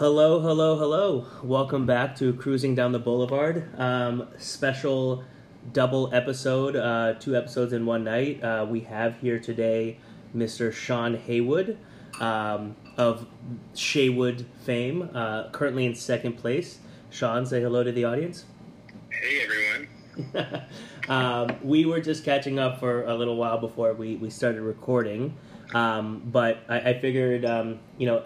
Hello, hello, hello. Welcome back to Cruising Down the Boulevard. Um, special double episode, uh, two episodes in one night. Uh, we have here today Mr. Sean Haywood um, of Shaywood fame, uh, currently in second place. Sean, say hello to the audience. Hey everyone. um, we were just catching up for a little while before we, we started recording, um, but I, I figured, um, you know,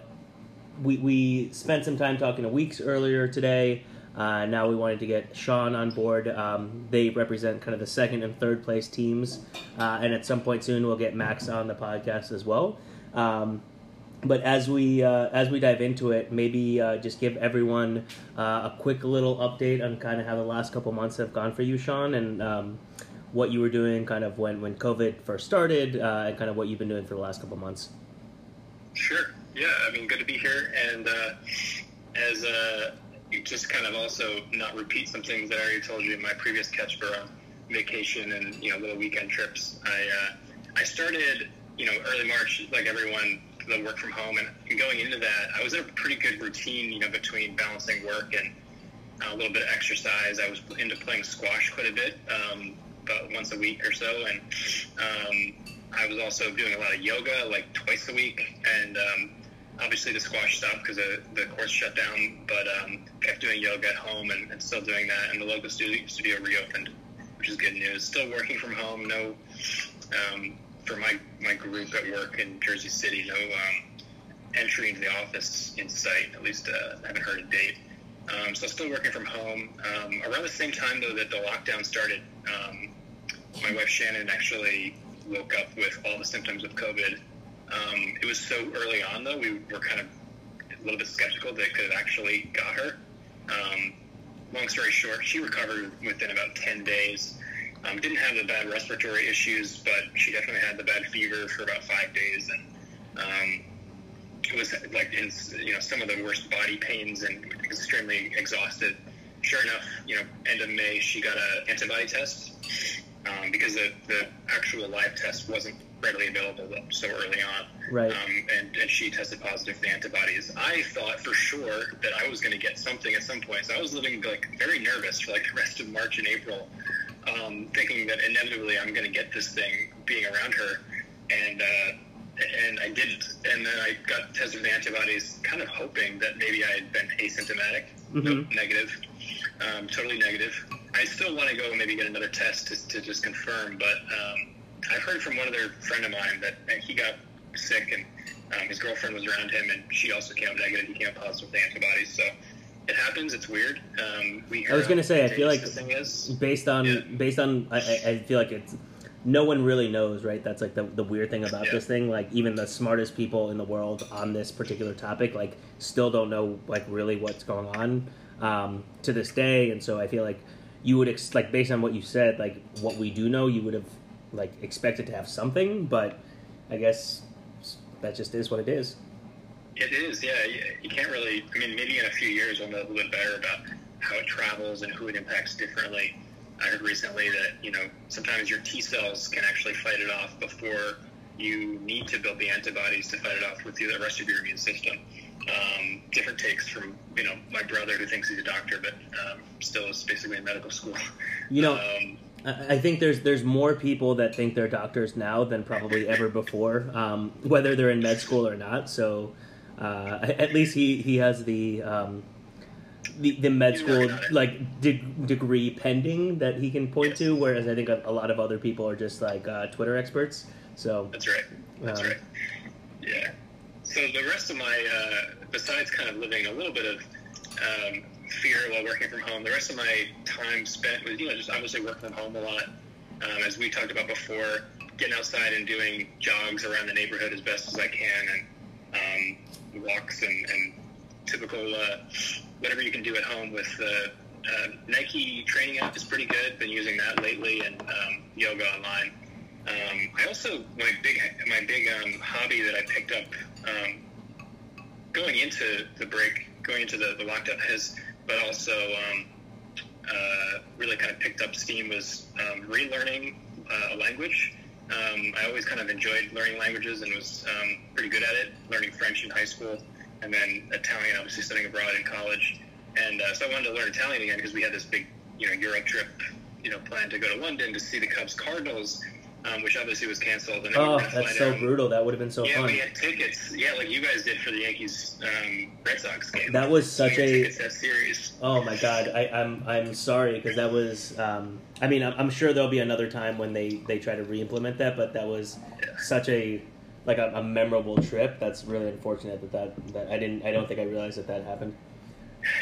we, we spent some time talking to Weeks earlier today. Uh, now we wanted to get Sean on board. Um, they represent kind of the second and third place teams, uh, and at some point soon we'll get Max on the podcast as well. Um, but as we uh, as we dive into it, maybe uh, just give everyone uh, a quick little update on kind of how the last couple months have gone for you, Sean, and um, what you were doing kind of when when COVID first started, uh, and kind of what you've been doing for the last couple months. Sure. Yeah. I mean, good to be here, and uh, as uh, just kind of also not repeat some things that I already told you in my previous catch for um, vacation and you know little weekend trips. I I started you know early March, like everyone the work from home, and going into that, I was in a pretty good routine, you know, between balancing work and a little bit of exercise. I was into playing squash quite a bit, um, about once a week or so, and um, I was also doing a lot of yoga, like twice a week, and um, obviously the squash stopped because the course shut down, but um, kept doing yoga at home and, and still doing that, and the local studio, studio reopened, which is good news. Still working from home, no um, for my my group at work in Jersey City, no um, entry into the office in sight. At least uh, I haven't heard a date. Um, so still working from home. Um, around the same time though that the lockdown started, um, my wife Shannon actually woke up with all the symptoms of COVID. Um, it was so early on though, we were kind of a little bit skeptical that it could have actually got her. Um, long story short, she recovered within about 10 days. Um, didn't have the bad respiratory issues, but she definitely had the bad fever for about five days, and um, it was like in you know some of the worst body pains and extremely exhausted. Sure enough, you know, end of May she got an antibody test um, because the, the actual live test wasn't readily available so early on. Right. Um, and, and she tested positive for the antibodies. I thought for sure that I was going to get something at some point. So I was living like very nervous for like the rest of March and April um, thinking that inevitably I'm going to get this thing being around her, and uh, and I didn't. And then I got tested with antibodies, kind of hoping that maybe I had been asymptomatic. Mhm. Nope, negative, um, totally negative. I still want to go and maybe get another test to, to just confirm, but um, I've heard from one other friend of mine that he got sick and um, his girlfriend was around him and she also came up negative. He came up positive with antibodies, so it happens. It's weird. Um, we I was gonna say, I feel like this thing is. based on Yeah. based on I, I I feel like it's no one really knows right that's like the, the weird thing about Yeah. this thing like even the smartest people in the world on this particular topic like still don't know like really what's going on um, to this day and so i feel like you would ex- like based on what you said like what we do know you would have like expected to have something but i guess that just is what it is It is, yeah. You, can't really. I mean, maybe in a few years we'll know a little bit better about how it travels and who it impacts differently. I heard recently that you know sometimes your T cells can actually fight it off before you need to build the antibodies to fight it off with the rest of your immune system. Um, different takes from you know my brother who thinks he's a doctor but um, still is basically in medical school. you know Um, I I think there's there's more people that think they're doctors now than probably ever before, um, whether they're in med school or not. So uh, at least he he has the um, the, the med school working on it. like de- degree pending that he can point to, whereas I think a, a lot of other people are just like uh, Twitter experts. So That's right. That's Um, right. Yeah. So the rest of my, uh, besides kind of living a little bit of um, fear while working from home, the rest of my time spent with, you know, just obviously working from home a lot. Um, as we talked about before, getting outside and doing jogs around the neighborhood as best as I can, and um, walks and, and typical uh, whatever you can do at home with the uh, Nike training app is pretty good. Been using that lately, and um, yoga online. Um, I also my big my big um, hobby that I picked up um, going into the break, going into the, the lockdown has, but also um, uh, really kind of picked up steam was um, relearning uh, a language. Um, I always kind of enjoyed learning languages and was pretty good at it. Learning French in high school, and then Italian, obviously studying abroad in college. And uh, so I wanted to learn Italian again because we had this big, you know, Euro trip, you know, planned to go to London to see the Cubs Cardinals, um, which obviously was canceled. And Oh, that's so brutal. That would have been so yeah, fun. we had tickets. Yeah, like you guys did for the Yankees um, Red Sox game. That was such a- series. Oh my god, I, I'm I'm sorry because that was. Um, I mean, I'm, I'm sure there'll be another time when they they try to re-implement that, but that was Yeah. such a like a, a memorable trip. That's really unfortunate that, that that I didn't. I don't think I realized that that happened.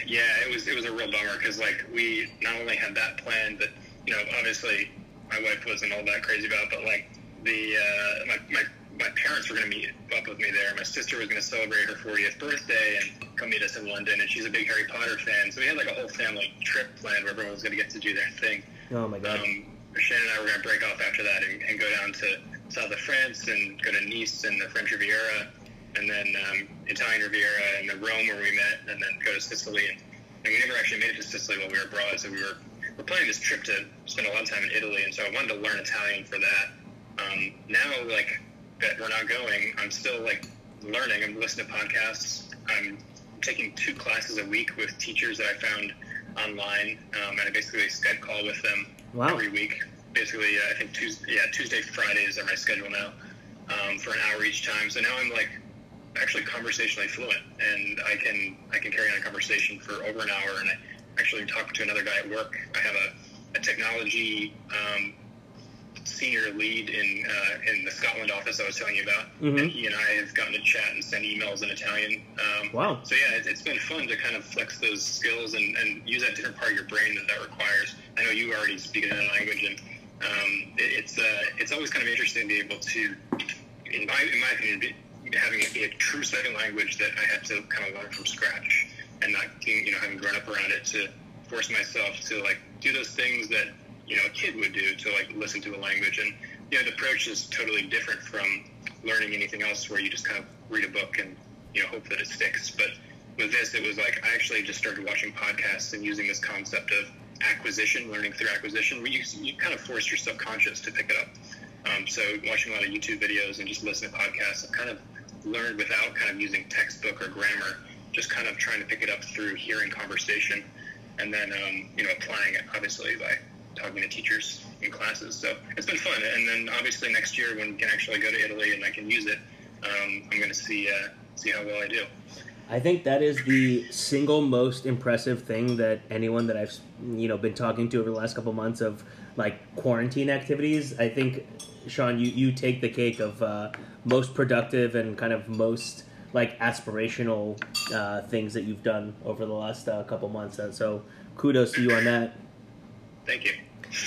Yeah, it was it was a real bummer because like we not only had that planned, but you know obviously my wife wasn't all that crazy about, it, but like the uh, my, my my parents were going to meet up with me there. My sister was going to celebrate her 40th birthday and come meet us in London, and she's a big Harry Potter fan. So we had like a whole family trip planned where everyone was going to get to do their thing. Oh my god. Um, Shannon and I were going to break off after that and, and go down to south of France and go to Nice and the French Riviera, and then um, Italian Riviera and the Rome where we met, and then go to Sicily. And, and we never actually made it to Sicily while we were abroad, so we were we're planning this trip to spend a lot of time in Italy, and so I wanted to learn Italian for that. Um, now, like that we're not going, I'm still like learning. I'm listening to podcasts. I'm taking two classes a week with teachers that I found online, um, and I basically Skype call with them Wow. every week. Basically, uh, I think Tuesday, yeah, Tuesday, Fridays are my schedule now um, for an hour each time. So now I'm like actually conversationally fluent, and I can I can carry on a conversation for over an hour. And I actually talk to another guy at work. I have a, a technology um, senior lead in uh, in the Scotland office I was telling you about, Mhm. and he and I have gotten to chat and send emails in Italian. Um, Wow. So yeah, it, it's been fun to kind of flex those skills and, and use that different part of your brain that that requires. I know you already speak another language, and um, it, it's uh, it's always kind of interesting to be able to, in my in my opinion, be, having it be a true second language that I had to kind of learn from scratch, and not you know having grown up around it to force myself to like do those things that you know a kid would do to like listen to a language. And you know the approach is totally different from learning anything else where you just kind of read a book and you know hope that it sticks. But with this it was like i actually just started watching podcasts and using this concept of acquisition learning through acquisition where you, you kind of force your subconscious to pick it up. Um, so watching a lot of youtube videos and just listening to podcasts i've kind of learned without kind of using textbook or grammar just kind of trying to pick it up through hearing conversation and then um, you know applying it obviously by talking to teachers in classes. So it's been fun. And then obviously next year when we can actually go to Italy and I can use it, um, I'm going to see uh, see how well I do. I think that is the single most impressive thing that anyone that I've you know been talking to over the last couple months of like quarantine activities. I think Sean, you you take the cake of uh, most productive and kind of most like aspirational uh, things that you've done over the last uh, couple months. And so kudos to you on that. Thank you.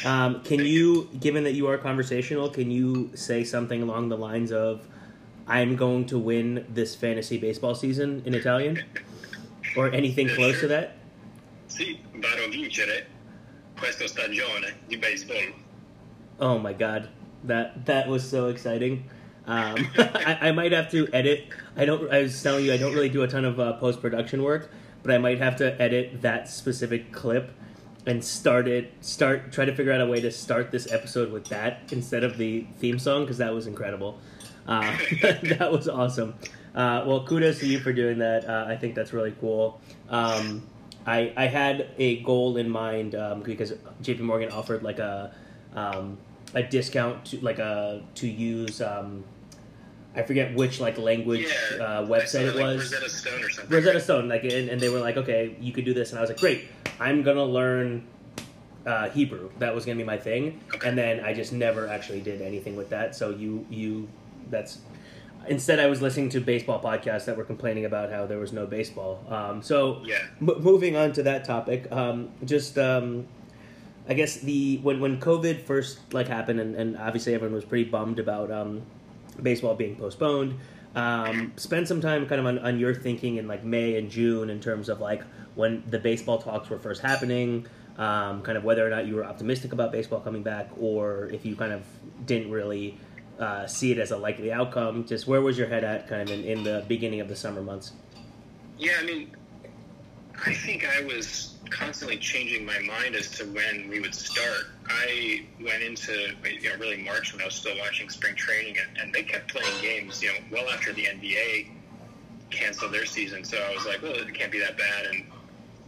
Um, can you, given that you are conversational, can you say something along the lines of, "I'm going to win this fantasy baseball season" in Italian, or anything close to that? Sì, vado a vincere questa stagione di baseball. Oh my god, that that was so exciting. Um, I, I might have to edit. I don't. I was telling you, I don't really do a ton of uh, post production work, but I might have to edit that specific clip and start it. Start try to figure out a way to start this episode with that instead of the theme song because that was incredible. Uh, that was awesome. Uh, well, kudos to you for doing that. Uh, I think that's really cool. Um, I, I had a goal in mind um, because JP Morgan offered like a um, a discount to like a to use um, I forget which like language yeah, uh, website it like, was. Rosetta Stone or something. Rosetta Stone, like, and, and they were like, okay, you could do this, and I was like, great, I'm gonna learn uh, Hebrew. That was gonna be my thing, Okay. and then I just never actually did anything with that. So you, you, that's instead I was listening to baseball podcasts that were complaining about how there was no baseball. Um, so Yeah. M- moving on to that topic, um, just um, I guess the when when COVID first like happened, and, and obviously everyone was pretty bummed about um, baseball being postponed. Um, spend some time kind of on, on your thinking in like May and June in terms of like when the baseball talks were first happening, um, kind of whether or not you were optimistic about baseball coming back, or if you kind of didn't really uh, see it as a likely outcome. Just where was your head at kind of in, in the beginning of the summer months? Yeah, I mean, I think I was constantly changing my mind as to when we would start. I went into you know really March when I was still watching spring training, and, and they kept playing games you know well after the NBA cancel their season. So I was like, well, it can't be that bad. And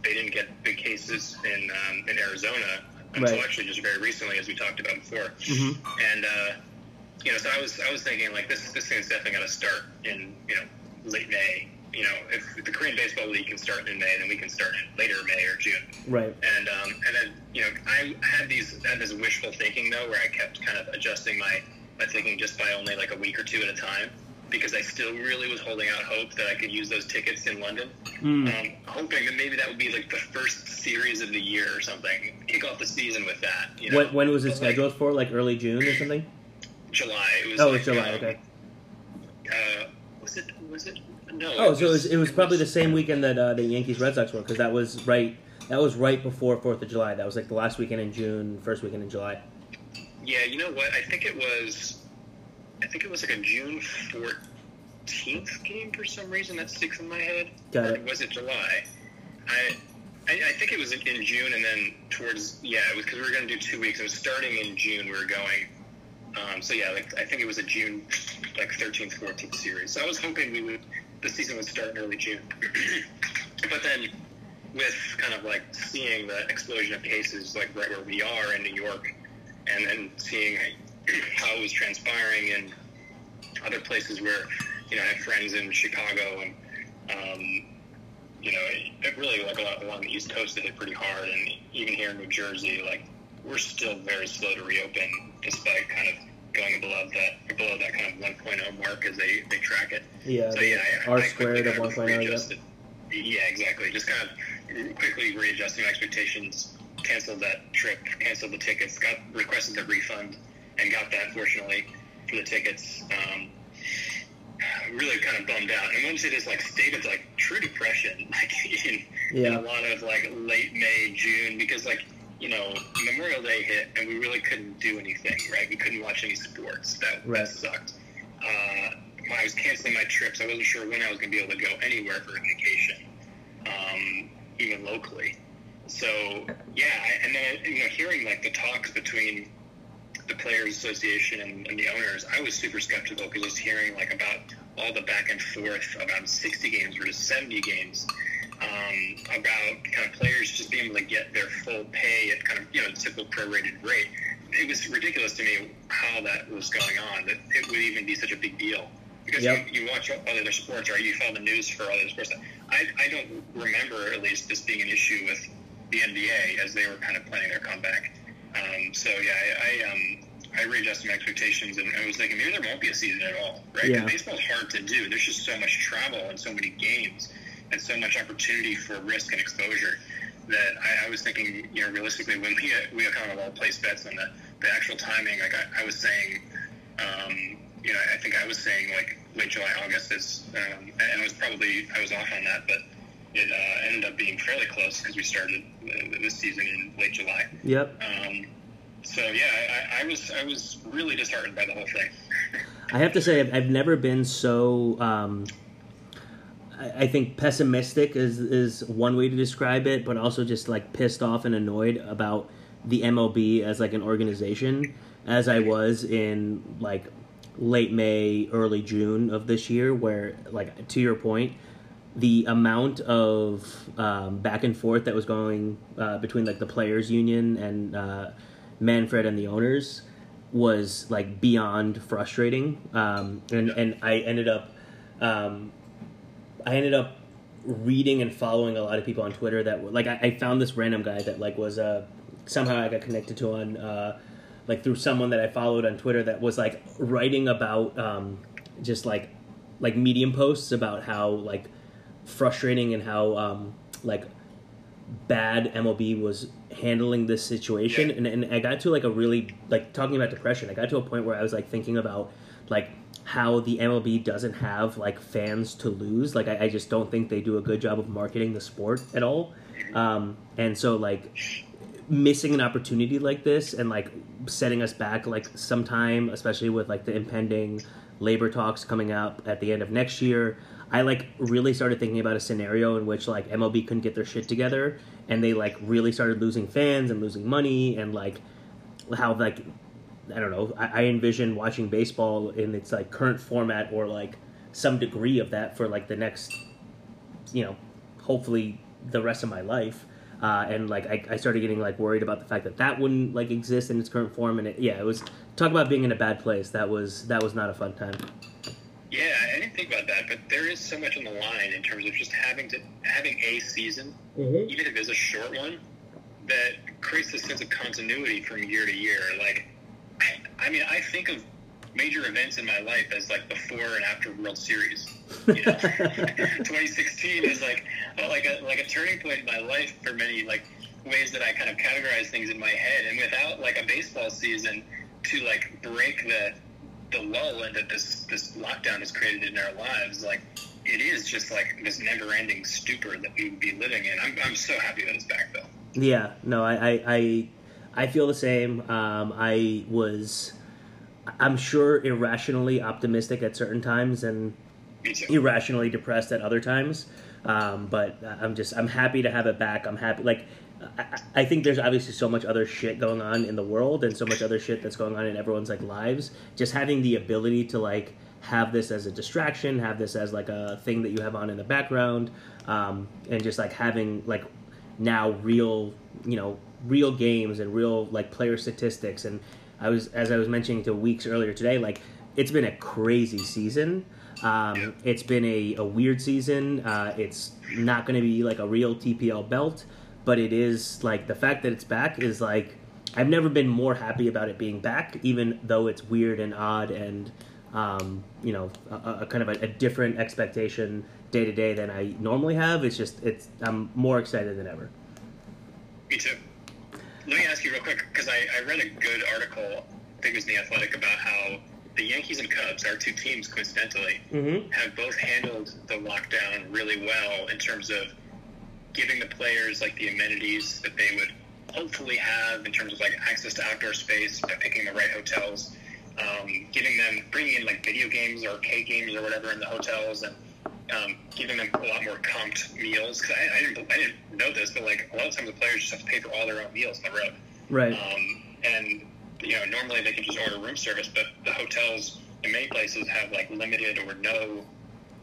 they didn't get big cases in um, in Arizona until Right. actually just very recently, as we talked about before. Mhm. And uh, you know, so I was I was thinking like this this thing's definitely got to start in you know late May. You know, if the Korean Baseball League can start in May, then we can start in later May or June. Right. And um, and then you know I had these had this wishful thinking though, where I kept kind of adjusting my my thinking just by only like a week or two at a time, because I still really was holding out hope that I could use those tickets in London, Mm. um, hoping that maybe that would be like the first series of the year or something, kick off the season with that. You know? When, when was it But, like, scheduled for? Like early June or something? July. It was Oh, like, it's July. um, Okay. Uh, was it? Was it? No. Oh, so it was it was probably the same weekend that uh, the Yankees Red Sox were because that was right that was right before Fourth of July. That was like the last weekend in June, first weekend in July. Yeah, you know what? I think it was. I think it was like a June fourteenth game for some reason that sticks in my head. Got Or it. Was it July? I. I, I think it was in, in June, and then towards yeah, it was because we were going to do two weeks. It was starting in June. We were going, um, so yeah, like I think it was a June, like thirteenth, fourteenth series. So I was hoping we would the season would start in early June, but then with kind of like seeing the explosion of cases like right where we are in New York, and then seeing how it was transpiring in other places where you know I have friends in Chicago and um, you know it, it really like a lot along the East Coast it hit pretty hard, and even here in New Jersey like we're still very slow to reopen despite kind of going above that below that kind of 1.0 mark as they they track it. Yeah, So the yeah, I, R I quickly squared of one point oh. Yep. Yeah, exactly. Just kind of quickly readjusting expectations. Canceled that trip. Canceled the tickets. Got requested the refund, and got that fortunately for the tickets. Um, really kind of bummed out. And once it is like state of like true depression, like in, in Yeah. a lot of like late May, June, because like you know Memorial Day hit and we really couldn't do anything. Right, we couldn't watch any sports. That Right. that sucked. Uh, I was canceling my trips. I wasn't sure when I was going to be able to go anywhere for a vacation, um, even locally. So yeah, and then you know, hearing like the talks between the players' association and, and the owners, I was super skeptical because just hearing like about all the back and forth about 60 games versus 70 games, um, about kind of players just being able to get their full pay at kind of you know the typical prorated rate. It was ridiculous to me how that was going on. That it would even be such a big deal because Yep. you, you watch other sports or you follow the news for other sports. I, I don't remember at least this being an issue with the NBA as they were kind of planning their comeback. Um, so yeah, I, I um I readjusted my expectations and I was thinking maybe there won't be a season at all, right? Yeah. Baseball's hard to do. There's just so much travel and so many games and so much opportunity for risk and exposure that I, I was thinking, you know, realistically, when we we kind of all placed bets on the, the actual timing, like I, I was saying, um, you know, I think I was saying like late July, August is, um, and it was probably I was off on that, but it uh, ended up being fairly close because we started uh, this season in late July. Yep. Um, so yeah, I, I was I was really disheartened by the whole thing. I have to say, I've, I've never been so. Um, I, think pessimistic is is one way to describe it, but also just like pissed off and annoyed about the MLB as like an organization as I was in like late May, early June of this year, where like to your point, the amount of um, back and forth that was going uh, between like the players union and uh, Manfred and the owners was like beyond frustrating. Um, and and I ended up um, I ended up reading and following a lot of people on Twitter that were like I, I found this random guy that like was uh, somehow I got connected to on uh, like through someone that I followed on Twitter that was like writing about um, just like like medium posts about how like frustrating and how um, like bad MLB was handling this situation. And, and I got to like a really like talking about depression I got to a point where I was like thinking about like how the MLB doesn't have like fans to lose. Like I, I just don't think they do a good job of marketing the sport at all. Um, and so like missing an opportunity like this and like setting us back like sometime especially with like the impending labor talks coming up at the end of next year i like really started thinking about a scenario in which like mlb couldn't get their shit together and they like really started losing fans and losing money and like how like i don't know i, I envision watching baseball in its like current format or like some degree of that for like the next, you know, hopefully the rest of my life. Uh, and like I, I started getting like worried about the fact that that wouldn't like exist in its current form, and it, yeah, it was talk about being in a bad place. That was that was not a fun time. Yeah, I didn't think about that, but there is so much on the line in terms of just having to having a season, Mm-hmm. even if it's a short one, that creates this sense of continuity from year to year. Like, I, I mean, I think of major events in my life as like before and after World Series. You know, 2016 is like uh, like a like a turning point in my life for many like ways that I kind of categorize things in my head. And without like a baseball season to like break the the lull that this this lockdown has created in our lives, like it is just like this never-ending stupor that we would be living in. I'm, I'm so happy that it's back, though. Yeah, no, I, I, I, I feel the same. Um, I was, I'm sure, irrationally optimistic at certain times and irrationally depressed at other times. Um, but I'm just, I'm happy to have it back. I'm happy, like, I, I think there's obviously so much other shit going on in the world and so much other shit that's going on in everyone's like lives. Just having the ability to like have this as a distraction, have this as like a thing that you have on in the background, um, and just like having like now real, you know, real games and real like player statistics. And I was, as I was mentioning to weeks earlier today, like it's been a crazy season. Um, it's been a, a weird season. Uh, it's not going to be like a real TPL belt, but it is like the fact that it's back is like I've never been more happy about it being back, even though it's weird and odd and um, you know a, a kind of a, a different expectation day to day than I normally have. It's just it's I'm more excited than ever. Me too. Let me ask you real quick because I, I read a good article, I think it was in the Athletic, about how the Yankees and Cubs, our two teams, coincidentally, Mm-hmm. have both handled the lockdown really well in terms of giving the players like the amenities that they would hopefully have in terms of like access to outdoor space by picking the right hotels, um, giving them bringing in like video games or arcade games or whatever in the hotels, and um, giving them a lot more comped meals. Because I, I didn't I didn't know this, but like a lot of times the players just have to pay for all their own meals on the road. Right. Um, and you know, normally they can just order room service, but the hotels in many places have like limited or no,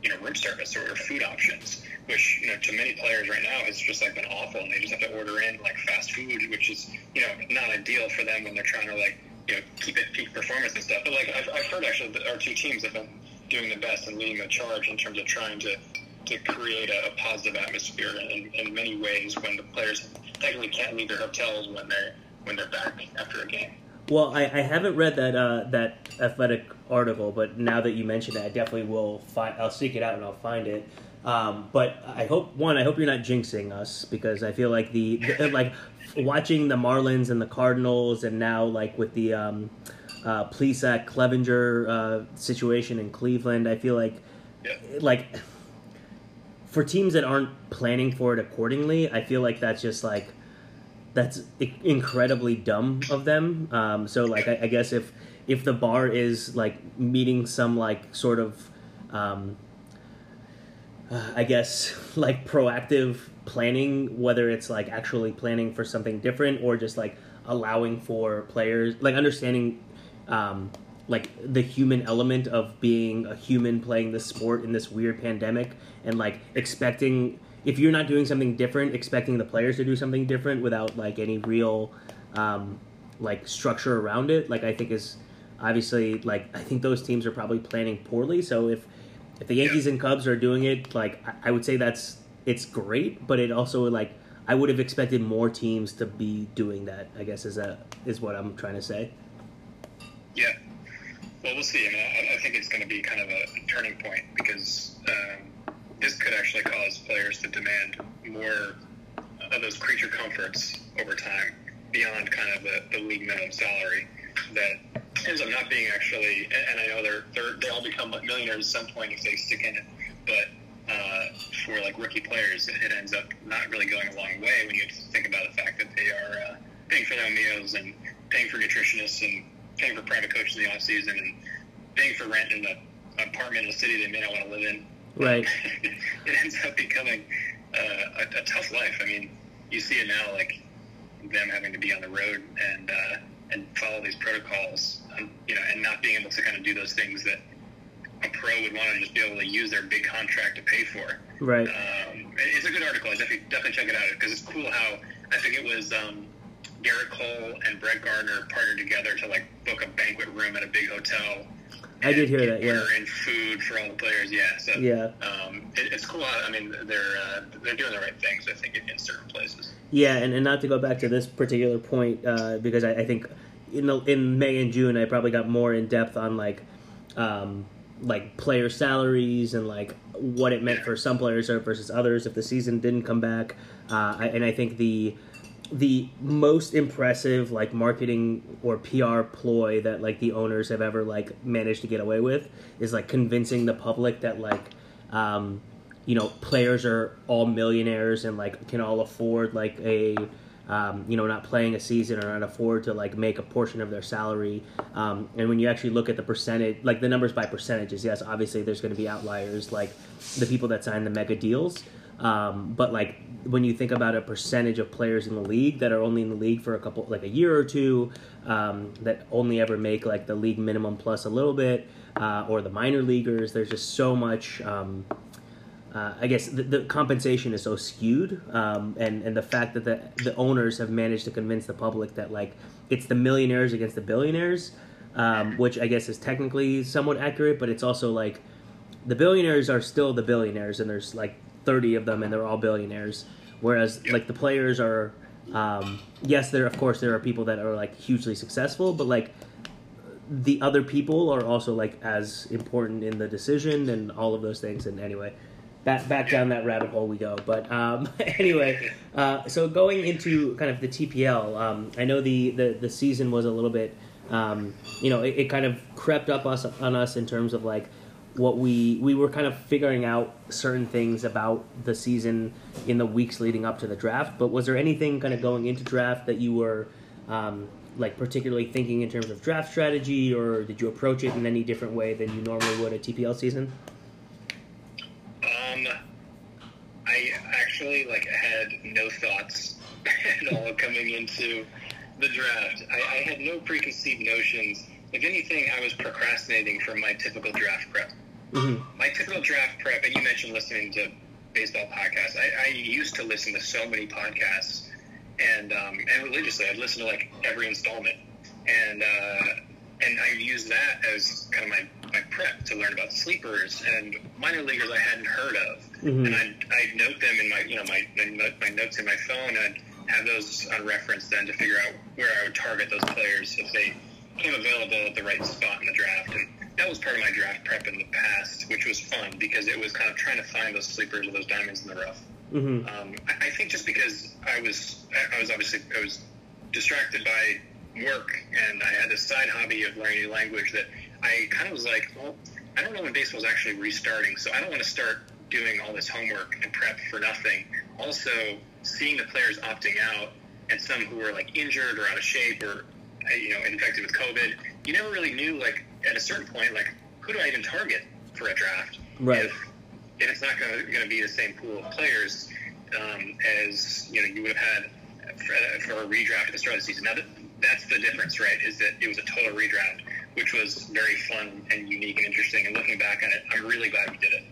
you know, room service or, or food options, which you know to many players right now has just like been awful, and they just have to order in like fast food, which is you know not ideal for them when they're trying to like you know keep it peak performance and stuff. But like I've, I've heard actually that our two teams have been doing the best and leading the charge in terms of trying to to create a, a positive atmosphere in, in many ways when the players technically can't leave their hotels when they're when they're back after a game. Well, I, I haven't read that uh, that athletic article, but now that you mentioned it, I definitely will find. I'll seek it out and I'll find it. Um, but I hope one, I hope you're not jinxing us because I feel like the, the like watching the Marlins and the Cardinals, and now like with the um, uh, Plesac Clevinger uh, situation in Cleveland, I feel like Yeah. like for teams that aren't planning for it accordingly, I feel like that's just like that's incredibly dumb of them. Um, so like I, I guess if if the bar is like meeting some like sort of um, uh, I guess like proactive planning, whether it's like actually planning for something different or just like allowing for players like understanding um, like the human element of being a human playing this sport in this weird pandemic and like expecting if you're not doing something different expecting the players to do something different without like any real um, like structure around it like i think is obviously like i think those teams are probably planning poorly. So if if the yankees and cubs are doing it like I, I would say that's it's great but it also like i would have expected more teams to be doing that i guess is a is what i'm trying to say Yeah. Well, we'll see. I mean, I, I think it's going to be kind of a turning point because um, this could actually cause players to demand more of those creature comforts over time beyond kind of the, the league minimum salary that ends up not being actually. And, I know they're, they're they all become millionaires at some point if they stick in it, but uh, for like rookie players, it, it ends up not really going a long way when you think about the fact that they are uh, paying for their meals and paying for nutritionists and paying for private coaches in the off season and paying for rent in an apartment in a city they may not want to live in. right it ends up becoming uh, a, a tough life. I mean, you see it now, like them having to be on the road and uh, and follow these protocols, um, you know, and not being able to kind of do those things that a pro would want to just be able to use their big contract to pay for. Right. Um, it's a good article. I definitely, definitely check it out because it's cool how I think it was um, Gerrit Cole and Brett Gardner partnered together to like book a banquet room at a big hotel. I did hear that. Yeah. And food for all the players. Yeah. So Yeah. um, it, it's cool. I mean, they're uh, they're doing the right things. I think in, in certain places. Yeah, and, and not to go back to this particular point uh, because I, I think in the, in May and June I probably got more in depth on like um, like player salaries and like what it meant for some players versus others if the season didn't come back. Uh, I, and I think the the most impressive like marketing or PR ploy that like the owners have ever like managed to get away with is like convincing the public that like um, you know players are all millionaires and like can all afford like a um, you know not playing a season or not afford to like make a portion of their salary. Um, and when you actually look at the percentage like the numbers by percentages yes obviously there's going to be outliers like the people that sign the mega deals um, but like when you think about a percentage of players in the league that are only in the league for a couple like a year or two um, that only ever make like the league minimum plus a little bit uh, or the minor leaguers there's just so much um, uh, I guess the, the compensation is so skewed, um, and and the fact that the the owners have managed to convince the public that like it's the millionaires against the billionaires, um, which I guess is technically somewhat accurate, but it's also like the billionaires are still the billionaires, and there's like thirty of them, and they're all billionaires, whereas like the players are. Um, yes, there of course there are people that are like hugely successful, but like the other people are also like as important in the decision and all of those things. And anyway, back back down that rabbit hole we go. But um, anyway, uh, so going into kind of the TPL, um, I know the, the the season was a little bit, um, you know, it, it kind of crept up us on us in terms of like what we we were kind of figuring out certain things about the season in the weeks leading up to the draft. But was there anything kind of going into draft that you were um, like particularly thinking in terms of draft strategy, or did you approach it in any different way than you normally would a TPL season? Um, I actually like had no thoughts at all coming into the draft. I, I had no preconceived notions. If anything, I was procrastinating from my typical draft prep. Mm-hmm. My typical draft prep, and you mentioned listening to baseball podcasts. I, I used to listen to so many podcasts, and um, and religiously, I'd listen to like every installment, and uh, and I used that as kind of my, my prep to learn about sleepers and minor leaguers I hadn't heard of, Mhm. and I'd, I'd note them in my you know my, my my notes in my phone, and I'd have those on reference then to figure out where I would target those players if they came available at the right spot in the draft, and that was part of my draft prep in the past, which was fun because it was kind of trying to find those sleepers or those diamonds in the rough. Mm-hmm. Um, I, I think just because I was, I was obviously, I was distracted by work, and I had this side hobby of learning a new language that I kind of was like, well, I don't know when baseball's actually restarting, so I don't want to start doing all this homework and prep for nothing. Also, seeing the players opting out, and some who were like injured or out of shape or you know infected with COVID, you never really knew like at a certain point like who do I even target for a draft? Right. If, if it's not going to be the same pool of players um, as you know you would have had for, for a redraft at the start of the season. Now that, that's the difference, right? Is that it was a total redraft, which was very fun and unique and interesting. And looking back on it, I'm really glad we did it.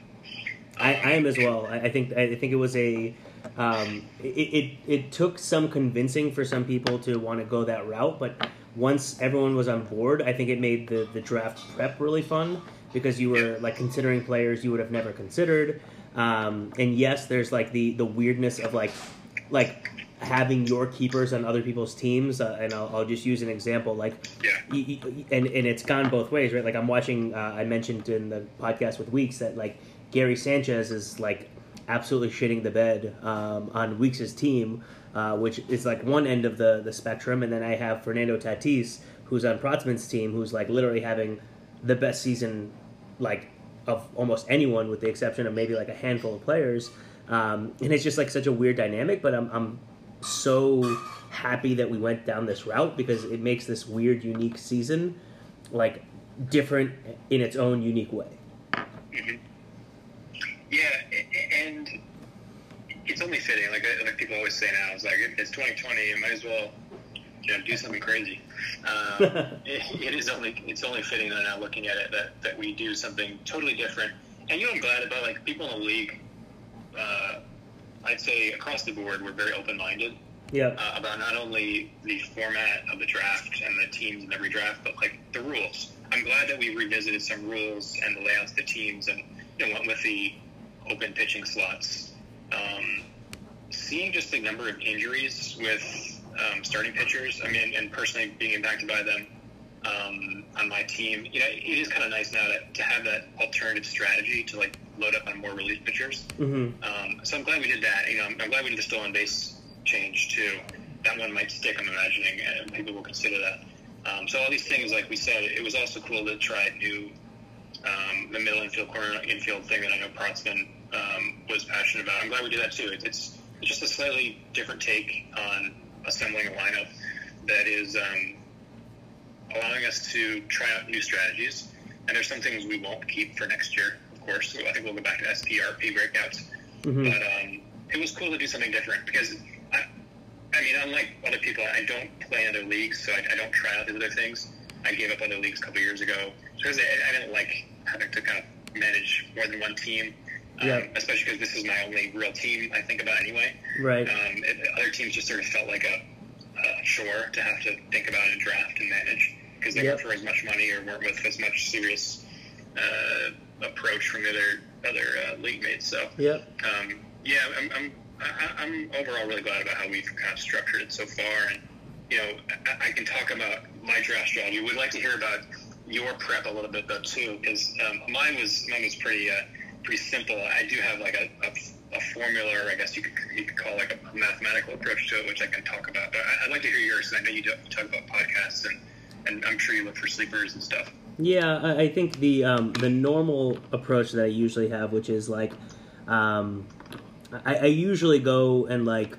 I, Um, I am as well. I, I think I think it was a um, it, it it took some convincing for some people to want to go that route, but once everyone was on board, I think it made the, the draft prep really fun because you were like considering players you would have never considered. Um, and yes, there's like the the weirdness of like like having your keepers on other people's teams. Uh, and I'll, I'll just use an example like Yeah. and and it's gone both ways, right? Like I'm watching. Uh, I mentioned in the podcast with Weeks that like Gary Sanchez is like absolutely shitting the bed um, on Weeks' team, uh, which is like one end of the the spectrum, and then I have Fernando Tatis, who's on Protzman's team, who's like literally having the best season like of almost anyone, with the exception of maybe like a handful of players. Um, and it's just like such a weird dynamic, but I'm I'm so happy that we went down this route because it makes this weird, unique season like different in its own unique way. Mhm. Yeah, and it's only fitting. Like people always say now, it's like it's 2020. You might as well you know do something crazy. Um, it, it is only it's only fitting that now looking at it that, that we do something totally different. And you know, I'm glad about like people in the league. Uh, I'd say across the board, we're very open minded Yeah. uh, about not only the format of the draft and the teams in every draft, but like the rules. I'm glad that we revisited some rules and the layouts of the teams and you know, went with the open pitching slots. Um, seeing just the number of injuries with um, starting pitchers, I mean, and personally being impacted by them um, on my team, you know, it is kind of nice now to, to have that alternative strategy to like load up on more relief pitchers. hmm Um, so I'm glad we did that. You know, I'm, I'm glad we did the stolen base change too. That one might stick. I'm imagining, and people will consider that. Um, so all these things, like we said, it was also cool to try new um, the middle infield corner infield thing that I know Protzman um, was passionate about. I'm glad we did that too. It, it's just a slightly different take on assembling a lineup that is um, allowing us to try out new strategies. And there's some things we won't keep for next year, of course. So I think we'll go back to SPRP breakouts. hmm But um, it was cool to do something different because, I, I mean, unlike other people, I don't play in other leagues, so I, I don't try out these other things. I gave up other leagues a couple years ago because I, I didn't like having to kind of manage more than one team. Um, Yeah. Especially because this is my only real team I think about anyway. Right. Um, it, other teams just sort of felt like a, a chore to have to think about and draft and manage because they Yep. weren't for as much money or weren't with as much serious uh, approach from the other other uh, league mates. So Yep. um, yeah, I'm, I'm I- I'm overall really glad about how we've kind of structured it so far, and you know I, I can talk about my draft strategy. We'd like to hear about your prep a little bit though too, because um, mine was mine was pretty uh, pretty simple. I do have like a, a, a formula, or I guess you could you could call like a mathematical approach to it, which I can talk about. But I, I'd like to hear yours. I know you talk about podcasts, and and I'm sure you look for sleepers and stuff. Yeah, I, I think the um, the normal approach that I usually have, which is like, um, I, I usually go and like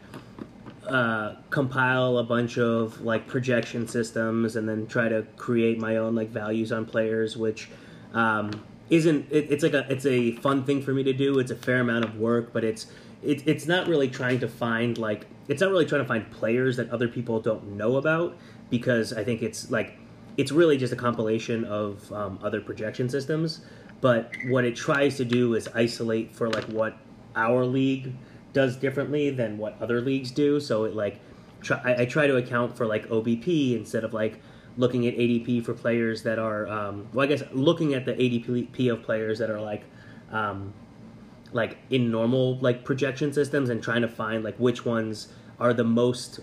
uh, compile a bunch of like projection systems, and then try to create my own like values on players, which um, isn't. It, it's like a it's a fun thing for me to do. It's a fair amount of work, but it's it, it's not really trying to find like it's not really trying to find players that other people don't know about because I think it's like it's really just a compilation of um, other projection systems. But what it tries to do is isolate for like what our league does differently than what other leagues do. So it like try, I, I try to account for like OBP instead of like looking at ADP for players that are um, well, I guess looking at the ADP of players that are like um, like in normal like projection systems and trying to find like which ones are the most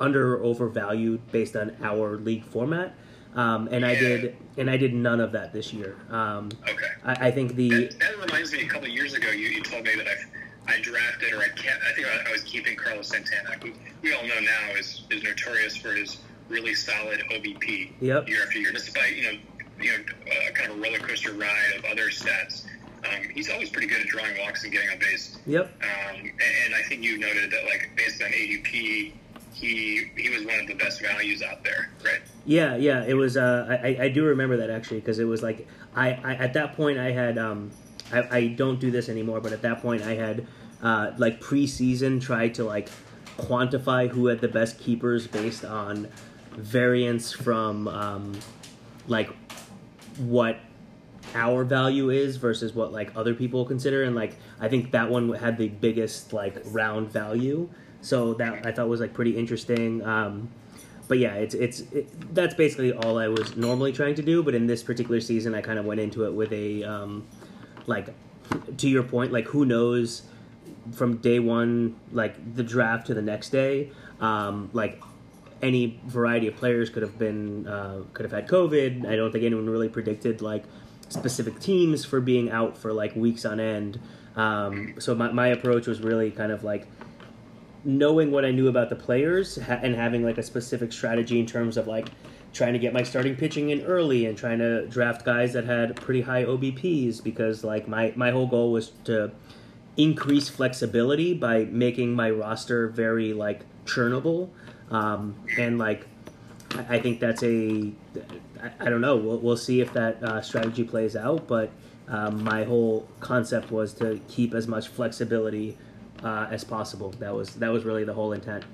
under or overvalued based on our league format. Um, and I did, and I did none of that this year. Um, Okay. I, I think the That, that reminds me, a couple of years ago, you, you told me that I, I drafted or I kept. I think I, I was keeping Carlos Santana, who we all know now is is notorious for his really solid OBP Yep. year after year, despite you know you know uh, kind of a roller coaster ride of other stats. Um, he's always pretty good at drawing walks and getting on base. yep, Um, and, and I think you noted that like based on ADP, he he was one of the best values out there, right? Yeah, yeah, it was. Uh, I I do remember that actually because it was like I, I at that point I had um I, I don't do this anymore, but at that point I had uh, like preseason tried to like quantify who had the best keepers based on variance from um, like what our value is versus what like other people consider and like i think that one had the biggest like round value. So that i thought was like pretty interesting um but yeah it's it's it, that's basically all i was normally trying to do but in this particular season i kind of went into it with a um like to your point like who knows from day one like the draft to the next day um like any variety of players could have been uh, could have had COVID. I don't think anyone really predicted like specific teams for being out for like weeks on end. Um, so my, my approach was really kind of like knowing what I knew about the players ha- and having like a specific strategy in terms of like trying to get my starting pitching in early and trying to draft guys that had pretty high OBPs because like my my whole goal was to increase flexibility by making my roster very like churnable um, and like I- I think that's a I, I don't know we'll, we'll see if that uh, strategy plays out but um, my whole concept was to keep as much flexibility uh, as possible that was that was really the whole intent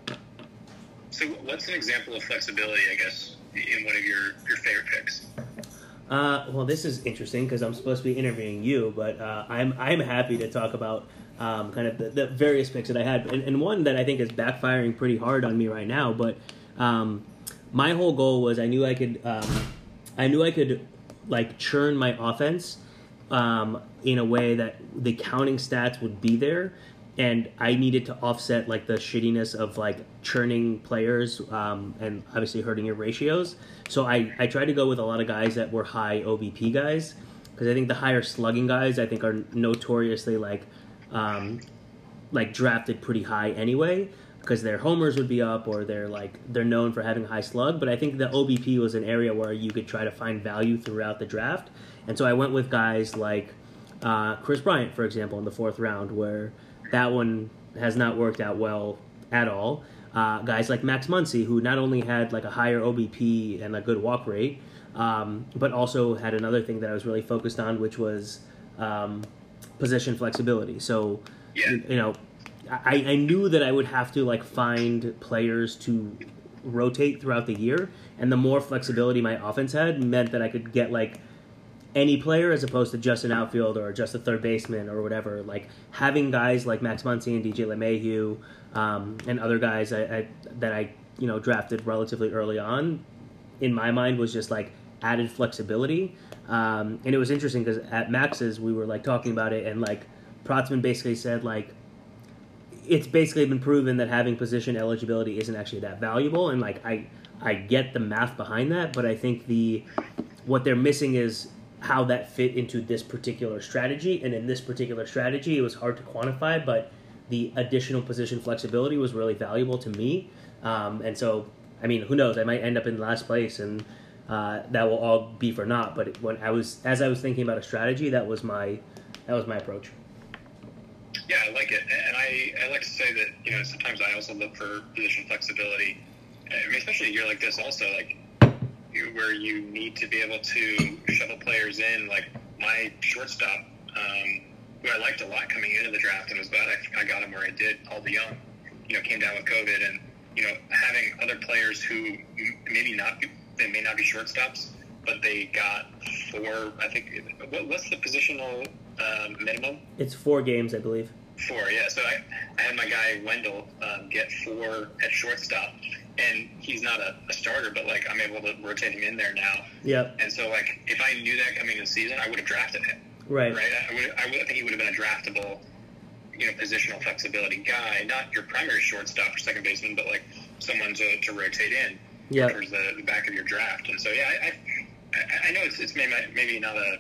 So, what's an example of flexibility? I guess in one of your your favorite picks. Uh, well, this is interesting because I'm supposed to be interviewing you, but uh, I'm I'm happy to talk about um, kind of the, the, various picks that I had, and, and, one that I think is backfiring pretty hard on me right now. But um, my whole goal was I knew I could um, I knew I could like churn my offense um, in a way that the counting stats would be there, and I needed to offset like the shittiness of like churning players um, and obviously hurting your ratios. So I I tried to go with a lot of guys that were high OBP guys because I think the higher slugging guys I think are notoriously like um, like drafted pretty high anyway because their homers would be up or they're like they're known for having a high slug. But I think the OBP was an area where you could try to find value throughout the draft, and so I went with guys like uh, Kris Bryant, for example, in the fourth round, where that one has not worked out well at all. Uh, guys like Max Muncy, who not only had like a higher OBP and a good walk rate, um, but also had another thing that I was really focused on, which was um, position flexibility. So, yeah. you, you know, I, I knew that I would have to like find players to rotate throughout the year, and the more flexibility my offense had meant that I could get like any player as opposed to just an outfield or just a third baseman or whatever. Like having guys like Max Muncy and DJ LeMahieu um, and other guys I, I, that I you know drafted relatively early on, in my mind was just like added flexibility. Um, and it was interesting because at Max's we were like talking about it and like Protzman basically said like it's basically been proven that having position eligibility isn't actually that valuable and like I I get the math behind that, but I think the what they're missing is how that fit into this particular strategy. And in this particular strategy, it was hard to quantify, but the additional position flexibility was really valuable to me. Um, and so, I mean, who knows? I might end up in last place, and uh, that will all be for naught. But when I was, as I was thinking about a strategy, that was my, that was my approach. Yeah, I like it, and I, I like to say that you know sometimes I also look for position flexibility, I mean, especially a year like this. Also, like where you need to be able to shuttle players in. Like my shortstop, um, who I liked a lot coming into the draft and was glad I, I got him where I did, Paul DeJong, you know, came down with COVID. And, you know, having other players who maybe not, they may not be shortstops, but they got four, I think, what, what's the positional um, minimum? It's four games, I believe. Four, yeah. So I, I had my guy Wendell um, get four at shortstop, and he's not a, a, starter, but like I'm able to rotate him in there now. Yep. And so like if I knew that coming into the season, I would have drafted him. Right. Right. I would. I, would, I think he would have been a draftable, you know, positional flexibility guy, not your primary shortstop or second baseman, but like someone to, to rotate in yep. towards the, the back of your draft. And so yeah, I I, I know it's it's maybe maybe not a,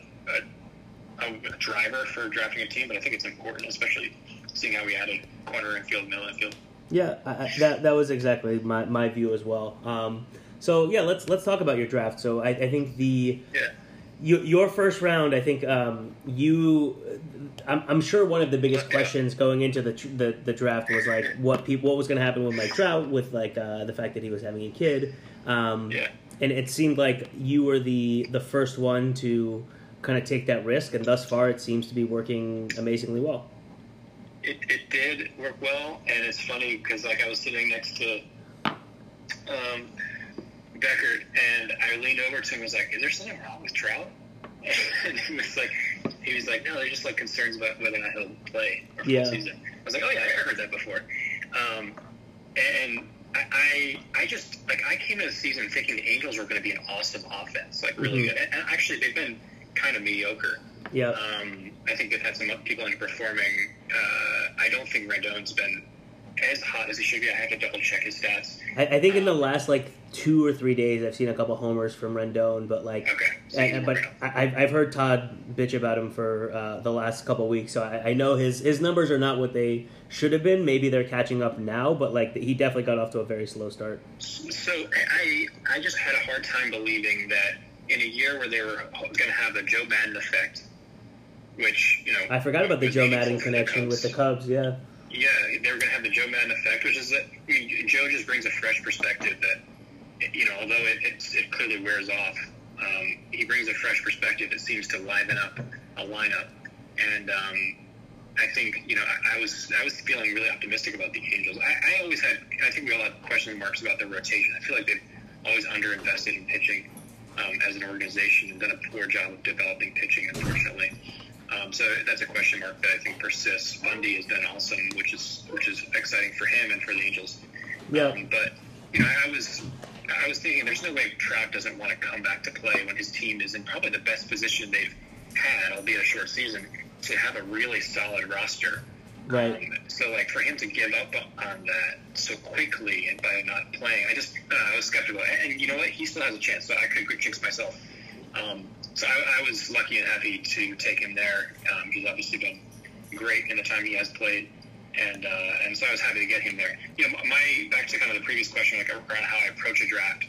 a, a driver for drafting a team, but I think it's important, especially seeing how we added corner infield, middle infield. Yeah, I, that that was exactly my, my view as well. Um, so yeah, let's let's talk about your draft. So I, I think the yeah. You, your first round, I think um, you. I'm, I'm, sure one of the biggest questions going into the, the, the draft was like what people what was going to happen with Mike Trout with like uh, the fact that he was having a kid. Um, yeah. And it seemed like you were the the first one to kind of take that risk, and thus far it seems to be working amazingly well it, it did work well, and it's funny because like I was sitting next to um, Beckert, and I leaned over to him and was like, "Is there something wrong with Trout?" and he was like, "He was like, no, they're just like concerns about whether or not he'll play for yeah. season." I was like, "Oh yeah, I heard that before," um, and. I, I I just like I came into the season thinking the Angels were going to be an awesome offense, like really mm-hmm. good. And actually, they've been kind of mediocre. Yeah. Um, I think they've had some people underperforming. Uh, I don't think Rendon's been as hot as he should be. I have to double check his stats. I, I think in the last like two or three days, I've seen a couple homers from Rendon, but like, okay, so I, but I, I've heard Todd bitch about him for uh, the last couple weeks, so I, I know his his numbers are not what they should have been. Maybe they're catching up now, but like he definitely got off to a very slow start. So I I just had a hard time believing that in a year where they were going to have the Joe Maddon effect which you know. I forgot about the Joe Maddon connection the with the Cubs. Yeah. Yeah, they were going to have the Joe Maddon effect, which is that I mean, Joe just brings a fresh perspective that you know, although it, it, it clearly wears off, um, he brings a fresh perspective that seems to liven up a lineup, and um, I think you know I, I was I was feeling really optimistic about the Angels. I, I always had I think we all had question marks about their rotation. I feel like they've always underinvested in pitching um, as an organization and done a poor job of developing pitching, unfortunately. Um, so that's a question mark that I think persists. Bundy has been awesome, which is which is exciting for him and for the Angels. Yeah. Um, but you know, I was I was thinking there's no way Trout doesn't want to come back to play when his team is in probably the best position they've had, albeit a short season, to have a really solid roster. Right. Um, so like for him to give up on that so quickly and by not playing, I just uh, I was skeptical. And, you know what? He still has a chance. So I could jinx myself. Um, so I, I was lucky and happy to take him there. Um, he's obviously been great in the time he has played, and uh, and so I was happy to get him there. You know, my back to kind of the previous question, like around how I approach a draft.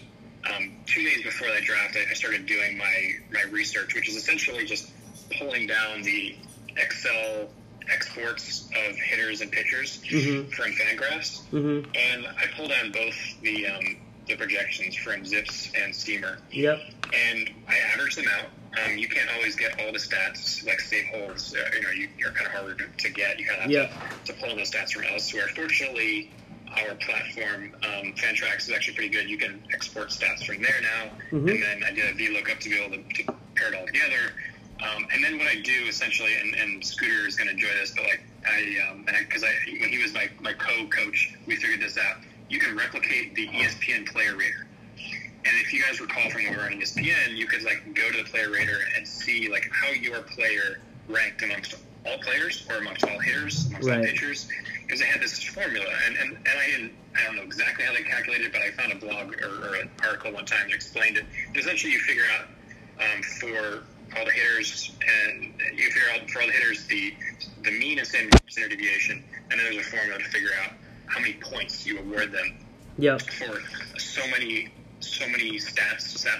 Um, two days before that draft, I, I started doing my my research, which is essentially just pulling down the Excel exports of hitters and pitchers Mhm. from Fangraphs, Mm-hmm. and I pulled down both the um, the projections from Zips and Steamer, Yep. and I averaged them out. Um, you can't always get all the stats like save holds. Uh, you know, you, you're kind of harder to, to get. You kind of have Yeah. to, pull those stats from elsewhere. Fortunately, our platform, um, Fantrax, is actually pretty good. You can export stats from there now, Mhm. and then I did a VLOOKUP to be able to, to pair it all together. Um, and then what I do essentially, and, and Scooter is going to enjoy this, but like I, um, because I, when he was my, my co-coach, we figured this out. You can replicate the ESPN player rater. And if you guys recall from when we were on ESPN, you could like go to the player rater and see like how your player ranked amongst all players or amongst all hitters, amongst all Right. pitchers, because they had this formula. And, and, and I didn't, I don't know exactly how they calculated it, but I found a blog or, or an article one time that explained it. Essentially, you figure out um, for all the hitters, and you figure out for all the hitters the the mean and standard, standard deviation, and then there's a formula to figure out how many points you award them Yep. for so many so many stats set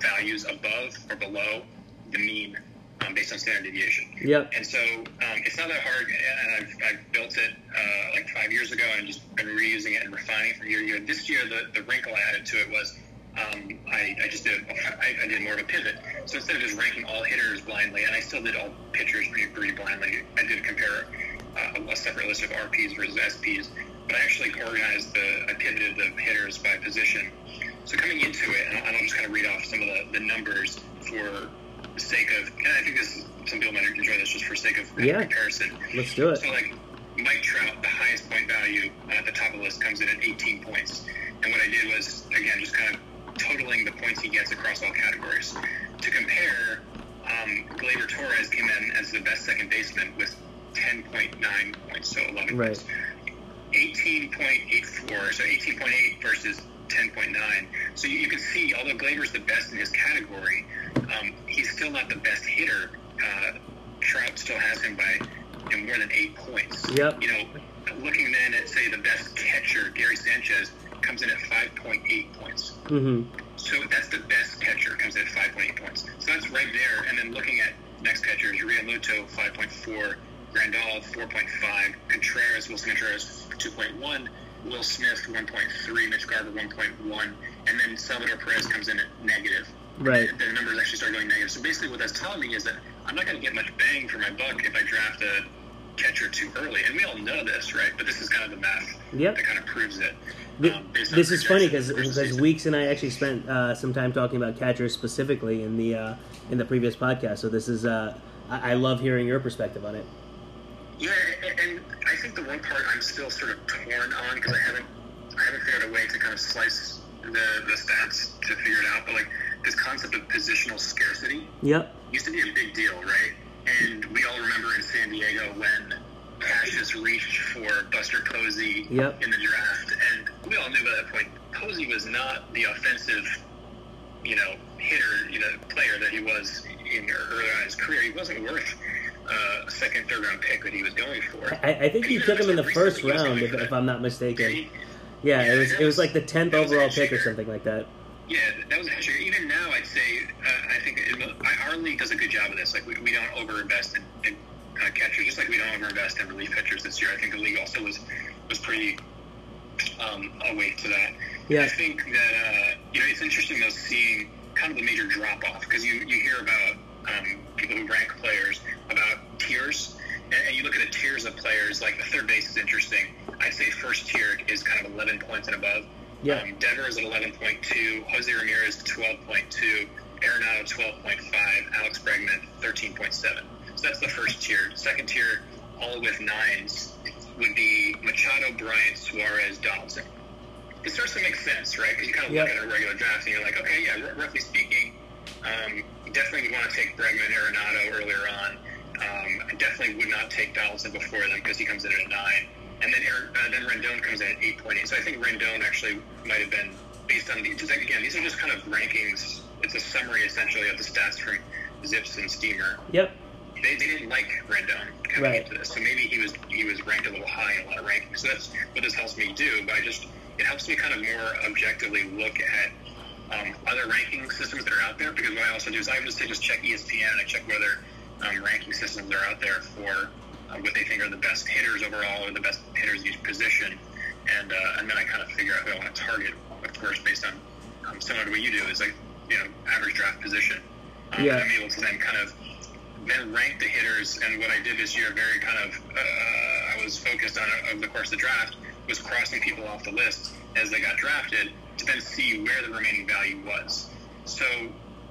values above or below the mean um, based on standard deviation. Yep. And so um, it's not that hard, and I've, I've built it uh, like five years ago and just been reusing it and refining it from year to year. This year, the, the wrinkle I added to it was um, I, I just did I, I did more of a pivot. So instead of just ranking all hitters blindly, and I still did all pitchers pretty, pretty blindly, I did compare uh, a separate list of RPs versus SPs. But I actually organized the I pivoted the hitters by position. So coming into it, and I'll just kind of read off some of the, the numbers for the sake of, and I think this some people might enjoy this just for sake of Yeah. comparison. Let's do it. So like Mike Trout, the highest point value at the top of the list comes in at 18 points. And what I did was again just kind of totaling the points he gets across all categories. To compare, um, Gleyber Torres came in as the best second baseman with 10.9 points, so 11 Right. points. 18.84, so 18.8 versus 10.9. So you, you can see, although Gleyber's the best in his category, um, he's still not the best hitter. Uh, Trout still has him by you know, more than eight points. Yep. You know, looking then at say the best catcher, Gary Sanchez, comes in at 5.8 points. Mm-hmm. So that's the best catcher comes in at 5.8 points. So that's right there. And then looking at next catchers, Realmuto 5.4, Grandal 4.5, Contreras, Willson Contreras 2.1, Will Smith 1.3, Mitch Garver 1.1, and then Salvador Perez comes in at negative. Right. The numbers actually start going negative. So basically, what that's telling me is that I'm not going to get much bang for my buck if I draft a catcher too early. And we all know this, right? But this is kind of the math Yep. that kind of proves it. Um, this is funny because because. Weeks and I actually spent uh, some time talking about catchers specifically in the uh, in the previous podcast. So this is uh, I-, I love hearing your perspective on it. Yeah, and- and I think the one part I'm still sort of torn on because I haven't I haven't figured out a way to kind of slice the, the stats to figure it out. But like this concept of positional scarcity Yep. used to be a big deal, right? And we all remember in San Diego when Cassius reached for Buster Posey Yep. in the draft, and we all knew by that point Posey was not the offensive, you know, hitter, you know, player that he was in early on in his career. He wasn't worth uh, second, third round pick that he was going for. I, I think you took him in the first he round, if, if. I'm not mistaken. He- Yeah, it was it was like the tenth overall pick or something like that. Yeah, that was actually even now. I'd say uh, I think it, our league does a good job of this. Like we, we don't overinvest in, in uh, catchers, just like we don't overinvest in relief pitchers this year. I think the league also was was pretty um, awake to that. Yeah. I think that uh, you know it's interesting though seeing kind of the major drop off because you you hear about um, people who rank players about tiers, and, and you look at the tiers of players, like the third base is interesting. I'd say first tier is kind of 11 points and above. Yeah. Um, Devers is at 11.2, Jose Ramirez 12.2, Arenado 12.5, Alex Bregman 13.7. So that's the first tier. Second tier, all with nines, would be Machado, Bryant, Suarez, Donaldson. It starts to make sense, right? Because you kind of Yep. look at a regular draft and you're like, okay, yeah, r- roughly speaking, um, definitely would want to take Bregman, and Arenado earlier on. Um, I definitely would not take Donaldson before them because he comes in at a nine, and then Aaron, uh, then Rendon comes in at eight point eight. So I think Rendon actually might have been based on the. Just like, again, these are just kind of rankings. It's a summary essentially of the stats from Zips and Steamer. Yep. They, they didn't like Rendon coming Right. into this, so maybe he was he was ranked a little high in a lot of rankings. So that's what this helps me do. But I just it helps me kind of more objectively look at um, other ranking systems that are out there because what I also do is I just just check ESPN and I check whether um, ranking systems are out there for uh, what they think are the best hitters overall or the best hitters in each position, and uh, and then I kind of figure out who I want to target, of course, based on um, similar to what you do is like you know average draft position. Um, Yeah. I'm able to then kind of then rank the hitters. And what I did this year, very kind of, uh, I was focused on over the course of the draft, was crossing people off the list as they got drafted to then see where the remaining value was. So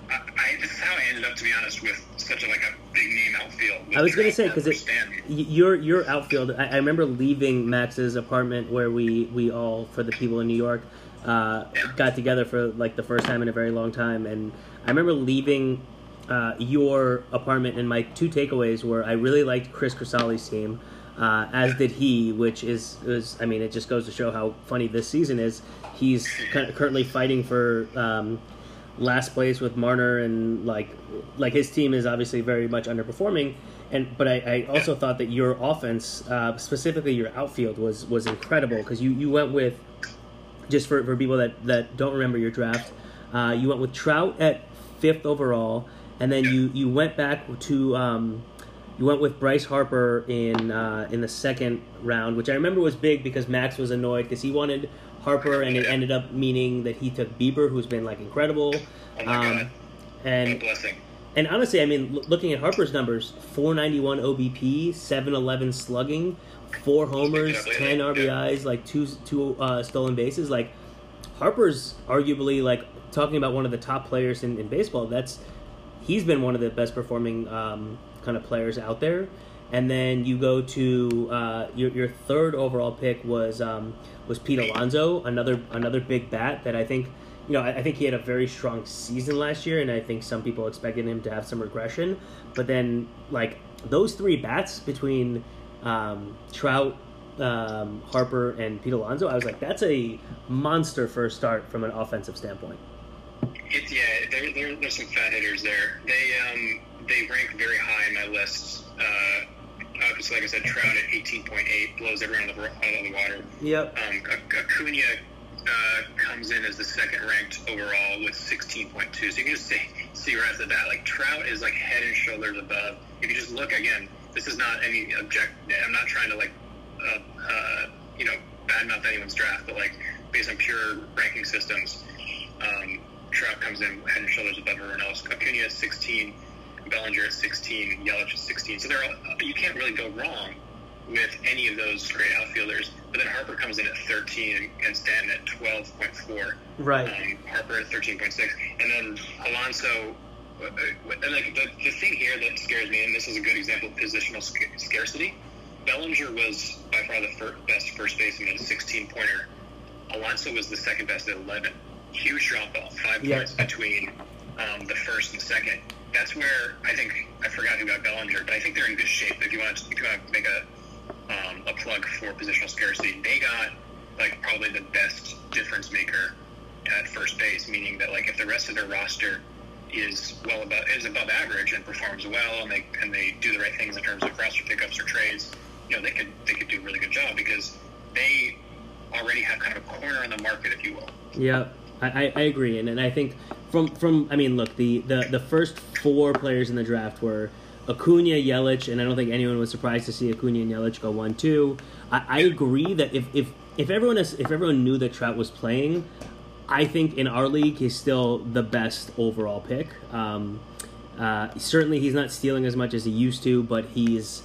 I, I this is how I ended up, to be honest, with such a like a big name outfield. I was gonna say because your your outfield. I, I remember leaving Max's apartment where we we all for the people in New York uh, Yeah. got together for like the first time in a very long time, and I remember leaving uh, your apartment, and my two takeaways were I really liked Chris Crisali's team. Uh, as did he, which is, is, I mean, it just goes to show how funny this season is. He's currently fighting for um, last place with Marner and like like his team is obviously very much underperforming. And but I, I also thought that your offense, uh, specifically your outfield, was was incredible because you, you went with just for, for people that, that don't remember your draft, uh, you went with Trout at fifth overall, and then you, you went back to um, you went with Bryce Harper in uh, in the second round, which I remember was big because Max was annoyed because he wanted Harper, and it ended up meaning that he took Bieber, who's been like incredible. Oh my God. Um, a and and honestly, I mean, l- looking at Harper's numbers, 491 OBP, 711 slugging, four homers, Yeah, 10 yeah. RBIs, like two two uh, stolen bases. Like Harper's arguably like talking about one of the top players in, in baseball. That's he's been one of the best performing um, kind of players out there. And then you go to uh, your your third overall pick was um, was Pete Alonso, another another big bat that I think you know I, I think he had a very strong season last year, and I think some people expected him to have some regression. But then like those three bats between um, Trout, um, Harper, and Pete Alonso, I was like, that's a monster first start from an offensive standpoint. It's yeah, there, there, there's some fat hitters there. They um they rank very high in my list. Uh, obviously, like I said, Trout at 18.8 blows everyone out of the, out of the water. Yep. Um, Acuna uh, comes in as the second ranked overall with 16.2. So you can just see, see right off the bat, like Trout is like head and shoulders above. If you just look again, this is not any object. I'm not trying to like, uh, uh, you know, badmouth anyone's draft, but like based on pure ranking systems, um, Trout comes in head and shoulders above everyone else. Acuna is 16, Bellinger at 16, Yelich at 16. So they're all, you can't really go wrong with any of those great outfielders. But then Harper comes in at 13 and, Stanton at 12.4. Right. Um, Harper at 13.6. And then Alonso, uh, uh, and like the, the thing here that scares me, and this is a good example of positional sc- scarcity, Bellinger was by far the best first baseman at a 16 pointer. Alonso was the second best at 11. Huge drop off, five Yeah. points between um, the first and second. That's where I think I forgot who got Bellinger, but I think they're in good shape. If you want to, if you want to make a um, a plug for positional scarcity, they got like probably the best difference maker at first base, meaning that like if the rest of their roster is well above is above average and performs well and they and they do the right things in terms of roster pickups or trades, you know, they could they could do a really good job because they already have kind of a corner on the market, if you will. Yeah, I, I, agree, and, and I think from from I mean, look, the, the the first four players in the draft were Acuna, Yelich, and I don't think anyone was surprised to see Acuna and Yelich go one two. I, I agree that if if if everyone is, if everyone knew that Trout was playing, I think in our league he's still the best overall pick. Um, uh, certainly, he's not stealing as much as he used to, but he's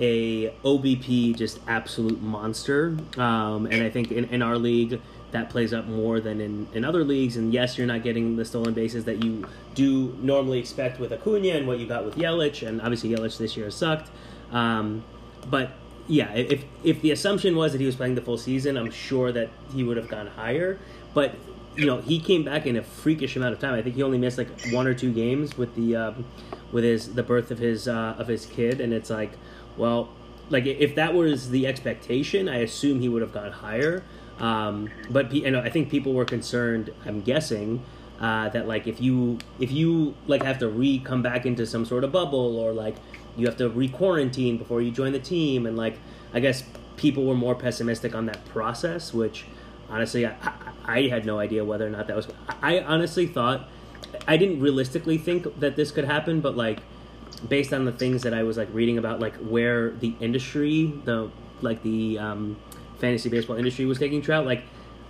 a OBP just absolute monster, um, and I think in, in our league that plays up more than in, in other leagues. And yes, you're not getting the stolen bases that you do normally expect with Acuna and what you got with Yelich, and obviously Yelich this year has sucked. Um, but yeah, if if the assumption was that he was playing the full season, I'm sure that he would have gone higher. But you know, he came back in a freakish amount of time. I think he only missed like one or two games with the um, with his the birth of his uh, of his kid, and it's like, well, like if that was the expectation, I assume he would have gone higher. Um, but you know, I think people were concerned. I'm guessing uh, that like if you if you like have to re come back into some sort of bubble or like you have to re quarantine before you join the team, and like I guess people were more pessimistic on that process, which honestly I, I, I had no idea whether or not that was. I honestly thought I didn't realistically think that this could happen, but like based on the things that I was like reading about, like where the industry, the like the um, fantasy baseball industry was taking Trout, like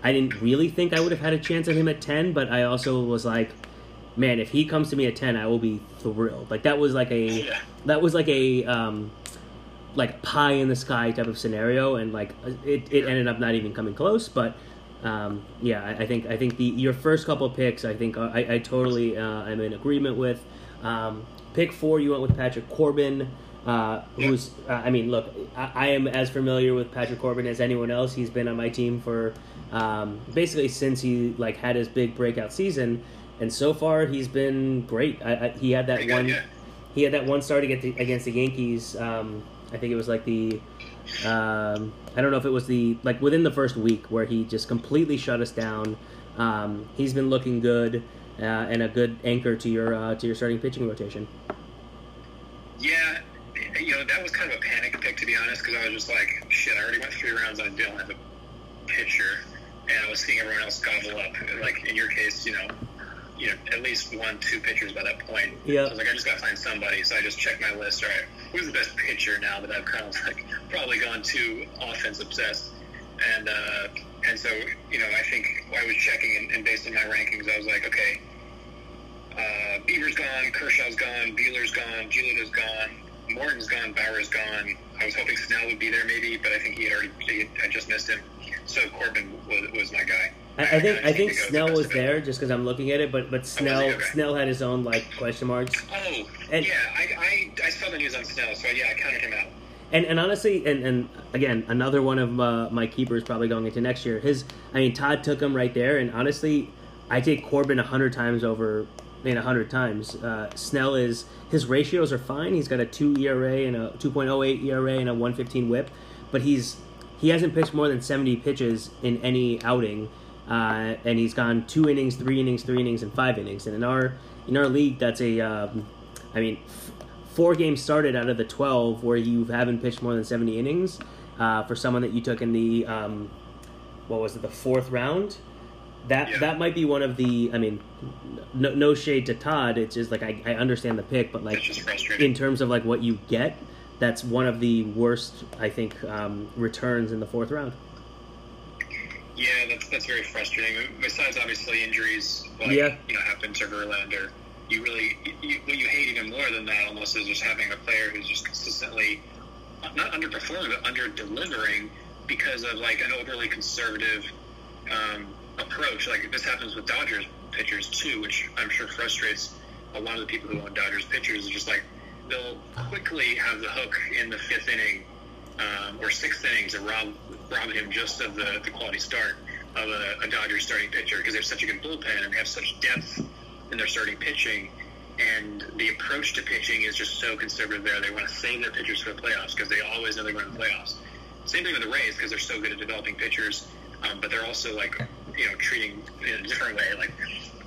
I didn't really think I would have had a chance at him at ten, but I also was like, man, if he comes to me at ten, I will be thrilled. Like that was like a that was like a um, like pie in the sky type of scenario, and like it, it ended up not even coming close. But um, yeah, I, I think I think the your first couple picks, I think uh, I, I totally uh, am in agreement with. Um, pick four, you went with Patrick Corbin. Uh, who's uh, I mean, look, I, I am as familiar with Patrick Corbin as anyone else. He's been on my team for um, basically since he like had his big breakout season, and so far he's been great. I, I, he had that one. He had that one start against the, against the Yankees. Um, I think it was like the. Um, I don't know if it was the like within the first week where he just completely shut us down. Um, he's been looking good uh, and a good anchor to your uh, to your starting pitching rotation. Yeah, that was kind of a panic pick to be honest, because I was just like, shit, I already went three rounds on Dylan as a pitcher, and I was seeing everyone else gobble up. Like in your case, you know, you know, at least one, two pitchers by that point. Yeah. So I was like, I just got to find somebody. So I just checked my list. All right, who's the best pitcher now that I've kind of like probably gone too offense obsessed, and uh, and so you know, I think I was checking and, and based on my rankings, I was like, okay. Uh, Bieber's gone, Kershaw's gone, Buehler's gone, Giolito's gone, Morton's gone, Bauer's gone. I was hoping Snell would be there maybe, but I think he had already, he had, I just missed him. So Corbin was, was my guy. I, I think I think to go with Snell was best of it. there just because I'm looking at it, but but Snell Okay. Snell had his own like question marks. Oh, And- yeah, I, I, I saw the news on Snell, so yeah, I counted him out. And and honestly, and, and again, another one of uh, my keepers probably going into next year. His, I mean, Todd took him right there, and honestly, I take Corbin a hundred times over, A hundred times. Uh, Snell is his ratios are fine. He's got a two ERA and a two point oh eight ERA and a one fifteen WHIP, but he's he hasn't pitched more than seventy pitches in any outing, uh, and he's gone two innings, three innings, three innings, and five innings. And in our in our league, that's a, um, I mean. F- four games started out of the 12 where you haven't pitched more than 70 innings uh, for someone that you took in the um, what was it the fourth round that Yeah. that might be one of the i mean no, no shade to todd it's just like I, I understand the pick but like It's just frustrating. in terms of like what you get that's one of the worst i think um, returns in the fourth round Yeah, that's that's very frustrating. Besides, obviously, injuries like Yeah. you know happened to Verlander. You really, you, what you hate even more than that almost is just having a player who's just consistently not underperforming but under delivering because of like an overly conservative um, approach. Like this happens with Dodgers pitchers too, which I'm sure frustrates a lot of the people who own Dodgers pitchers. Is just like they'll quickly have the hook in the fifth inning um, or sixth inning to rob rob him just of the, the quality start of a, a Dodgers starting pitcher because they have such a good bullpen and they have such depth in their starting pitching. And the approach to pitching is just so conservative there. They want to save their pitchers for the playoffs because they always know they're going to the playoffs. Same thing with the Rays because they're so good at developing pitchers, um, but they're also like you know treating in a different way. Like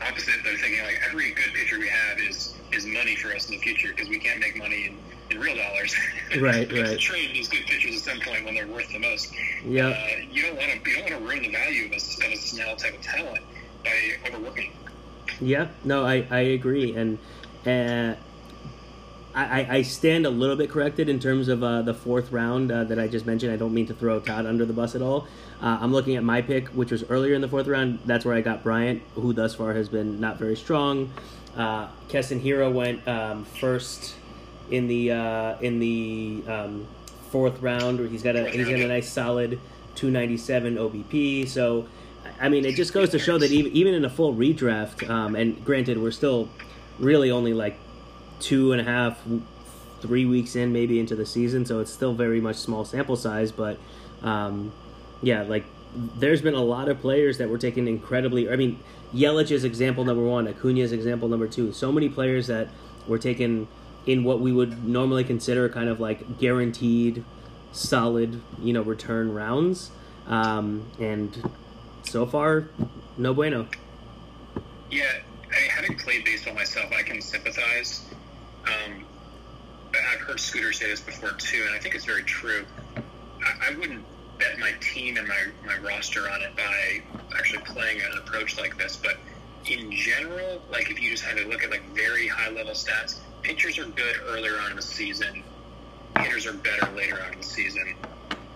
opposite, they're thinking like every good pitcher we have is is money for us in the future because we can't make money in, in real dollars. Right, we have to right. trade these good pitchers at some point when they're worth the most. Yeah. Uh, you don't want to you don't want to ruin the value of a, of a Snell type of talent by overworking. Yeah, no, I, I agree, and uh, I, I- stand a little bit corrected in terms of uh, the fourth round uh, that I just mentioned. I don't mean to throw Todd under the bus at all. Uh, I'm looking at my pick, which was earlier in the fourth round. That's where I got Bryant, who thus far has been not very strong. Uh, Keston Hiura went um, first in the uh, in the um, fourth round, he's got a he's got a nice solid 297 OBP. So, I mean, it just goes to show that even even in a full redraft, um, and granted, we're still really only like two and a half, three weeks in maybe into the season, so it's still very much small sample size. But um, yeah, like there's been a lot of players that were taken incredibly. I mean, Yelich is example number one, Acuna is example number two. So many players that were taken in what we would normally consider kind of like guaranteed, solid, you know, return rounds. Um, and so far, no bueno. Yeah, I mean, having played baseball myself, I can sympathize. Um, I've heard Scooter say this before too, and I think it's very true. I, I wouldn't bet my team and my, my roster on it by actually playing an approach like this, but in general, like if you just had to look at like very high level stats, pitchers are good earlier on in the season, hitters are better later on in the season.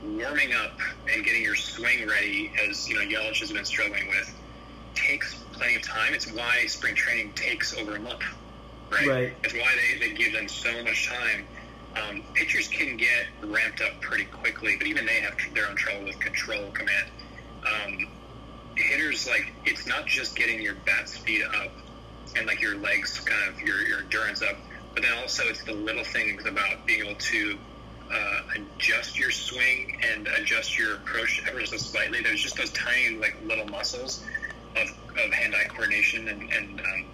Warming up and getting your swing ready, as you know, Yelich has been struggling with, takes plenty of time. It's why spring training takes over a month, right? Right. It's why they, they give them so much time. Um, pitchers can get ramped up pretty quickly, but even they have tr- their own trouble with control command. Um, hitters, like, it's not just getting your bat speed up and, like, your legs, kind of, your, your endurance up, but then also it's the little things about being able to uh, adjust your swing and adjust your approach ever so slightly. There's just those tiny, like, little muscles of, of hand-eye coordination and, and um,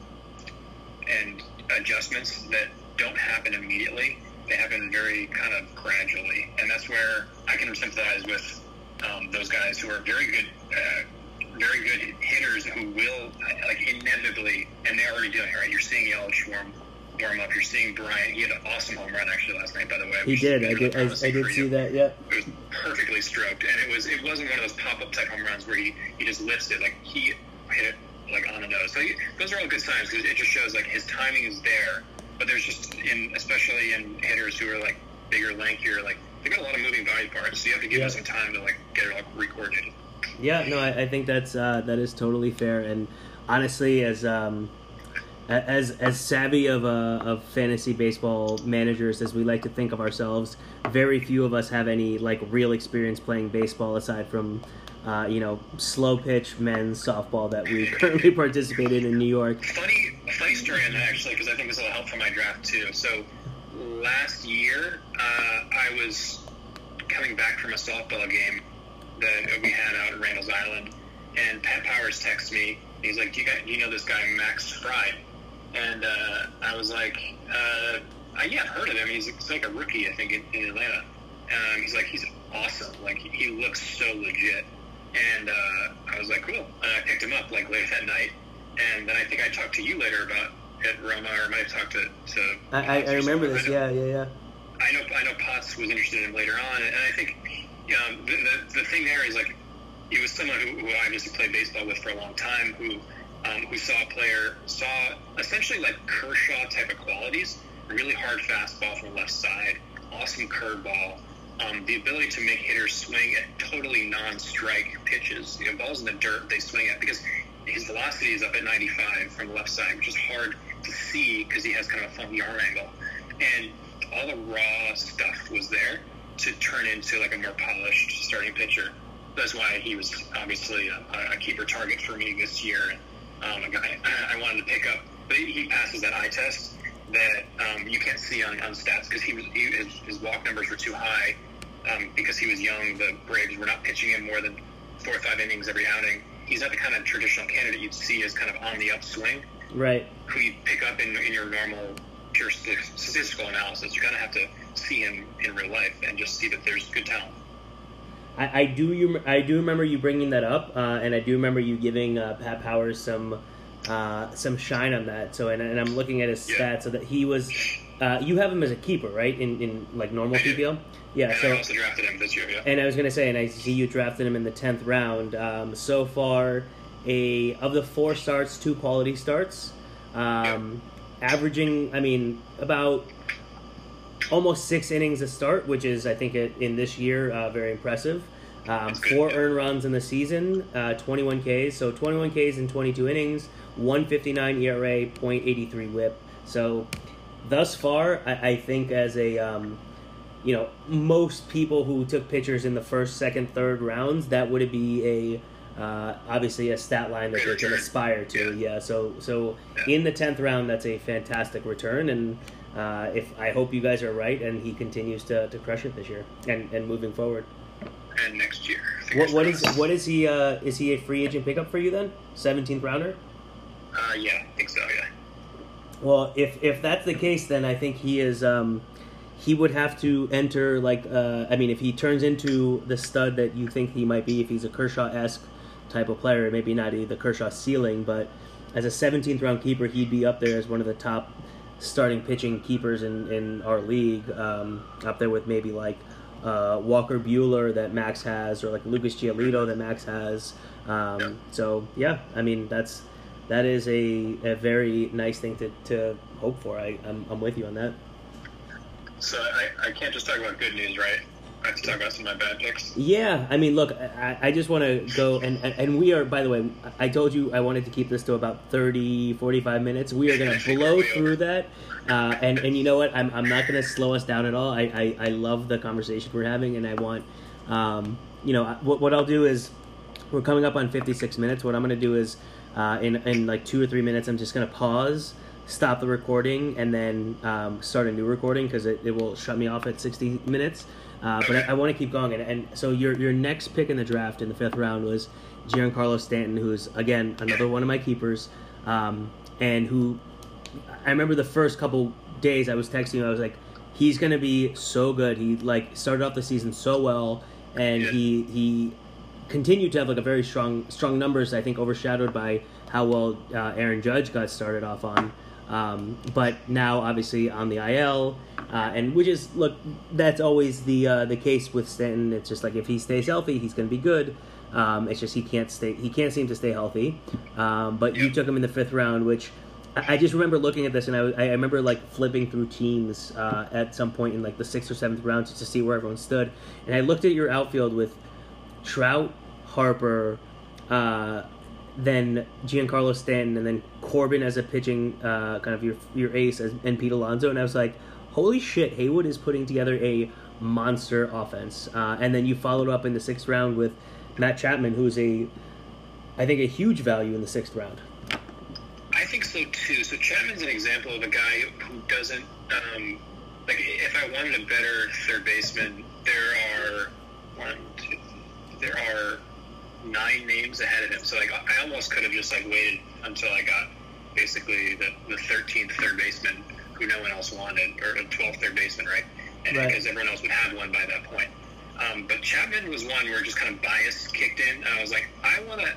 and adjustments that don't happen immediately. They happen very kind of gradually, and that's where I can sympathize with um, those guys who are very good, uh, very good hitters who will like inevitably, and they're already doing it. Right, you're seeing Yelich warm warm up. You're seeing Bryant. He had an awesome home run actually last night, by the way. He did. I did. I, I did see that. Yeah. it was perfectly stroked, and it was it wasn't one of those pop up type home runs where he, he just lifts it like he hit it like on the nose. So he, those are all good signs because it just shows like his timing is there. But there's just in especially in hitters who are like bigger, lankier, like they got a lot of moving body parts, so you have to give Yeah. them some time to like get it all recoordinated. Yeah, no, I, I think that's uh, that is totally fair. And honestly, as um, as as savvy of uh, of fantasy baseball managers as we like to think of ourselves, very few of us have any like real experience playing baseball aside from. Uh, you know, slow pitch men's softball that we currently participate in in New York. Funny, funny story on that actually, because I think this will help for my draft too. So last year, uh, I was coming back from a softball game that we had out at Randall's Island, and Pat Powers texts me. He's like, "Do you, you know this guy Max Fried?" And uh, I was like, uh, I, "Yeah, I've heard of him. He's, like a rookie, I think, in, in Atlanta." Um, he's like, "He's awesome. Like he looks so legit." And uh, I was like, "Cool." And I picked him up like late that night, and then I think I talked to you later about it, Roma, or I might have talked to. to I, I, I remember this. Yeah, yeah, yeah. I know I know Potts was interested in him later on, and I think um, the, the the thing there is like he was someone who, who obviously played baseball with for a long time, who um, who saw a player saw essentially like Kershaw type of qualities, really hard fastball from the left side, awesome curveball, um, the ability to make hitters swing at totally non-strike pitches, you know, balls in the dirt they swing at because his velocity is up at 95 from the left side, which is hard to see because he has kind of a funky arm angle, and all the raw stuff was there to turn into like a more polished starting pitcher. That's why he was obviously a, a keeper target for me this year. Um, a guy I wanted to pick up, but he, passes that eye test that um, you can't see on, on stats because he was he, his, his walk numbers were too high um, because he was young. The Braves were not pitching him more than four or five innings every outing. He's not the kind of traditional candidate you'd see as kind of on the upswing Right. who you pick up in, in your normal pure statistical analysis. You kind of have to see him in real life and just see that there's good talent. I, I do you I do remember you bringing that up, uh, and I do remember you giving uh, Pat Powers some uh, some shine on that. So, and, and I'm looking at his Yeah. stats so that he was. Uh, you have him as a keeper, right? In in like normal. PPL. Yeah. And So I also drafted him this year. Yeah. And I was gonna say, and I see you drafted him in the tenth round. Um, so far, a of the four starts, two quality starts, um, averaging. I mean, about almost six innings a start, which is I think it, in this year uh, very impressive. Um, four yeah. earned runs in the season, uh, 21 Ks, so 21 Ks in 22 innings, 159 ERA, .83 WHIP. So thus far, I, I think as a um, you know, most people who took pitchers in the first, second, third rounds, that would be a uh, obviously a stat line that they can aspire to. Yeah. So so Yeah. in the tenth round, that's a fantastic return, and uh, if I hope you guys are right, and he continues to, to crush it this year and, and moving forward. And next year. What what is what is he? Uh, is he a free agent pickup for you then? Seventeenth rounder. Uh, yeah, I think so. Yeah. Well, if if that's the case, then I think he is. Um, he would have to enter like. Uh, I mean, if he turns into the stud that you think he might be, if he's a Kershaw esque type of player, maybe not the Kershaw ceiling, but as a 17th round keeper, he'd be up there as one of the top starting pitching keepers in in our league. Um, up there with maybe like. Uh, Walker Buehler that Max has, or like Lucas Giolito that Max has. Um. So yeah, I mean that's that is a, a very nice thing to, to hope for. I, I'm, I'm with you on that. So I, I can't just talk about good news, right? I have to talk about some of my bad picks. Yeah, I mean, look, I, I just want to go, and, and, we are, by the way, I told you I wanted to keep this to about 30, 45 minutes. We are going to blow through that. Uh, and, and you know what? I'm, I'm not going to slow us down at all. I, I, I love the conversation we're having, and I want, um, you know, what, what I'll do is we're coming up on 56 minutes. What I'm going to do is, uh, in, in like two or three minutes, I'm just going to pause, stop the recording, and then um, start a new recording because it, it will shut me off at 60 minutes. Uh, but I, I want to keep going. And, and so your your next pick in the draft in the fifth round was Giancarlo Stanton, who's again another one of my keepers, um, and who I remember the first couple days I was texting you. I was like, he's gonna be so good. He like started off the season so well, and Yeah. he he continued to have like a very strong strong numbers. I think overshadowed by how well uh, Aaron Judge got started off on. Um, but now obviously on the IL, uh, and which is look that's always the uh, the case with Stanton. It's just like if he stays healthy, he's going to be good. Um, it's just he can't stay he can't seem to stay healthy. Um, but you took him in the fifth round, which I I just remember looking at this, and I, I remember like flipping through teams uh, at some point in like the sixth or seventh round just to see where everyone stood. And I looked at your outfield with Trout, Harper, uh, then Giancarlo Stanton, and then Corbin as a pitching uh, kind of your your ace, as, and Pete Alonso. And I was like, holy shit, Haywood is putting together a monster offense. Uh, and then you followed up in the sixth round with Matt Chapman, who's a, I think, a huge value in the sixth round. I think so too. So Chapman's an example of a guy who doesn't um, like. If I wanted a better third baseman, there are one, two, there are nine names ahead of him. So like, I almost could have just like waited until I got basically the the thirteenth third baseman who no one else wanted, or the twelfth third baseman, right? And Right. because everyone else would have one by that point. Um, but Chapman was one where just kind of bias kicked in, and I was like, I want to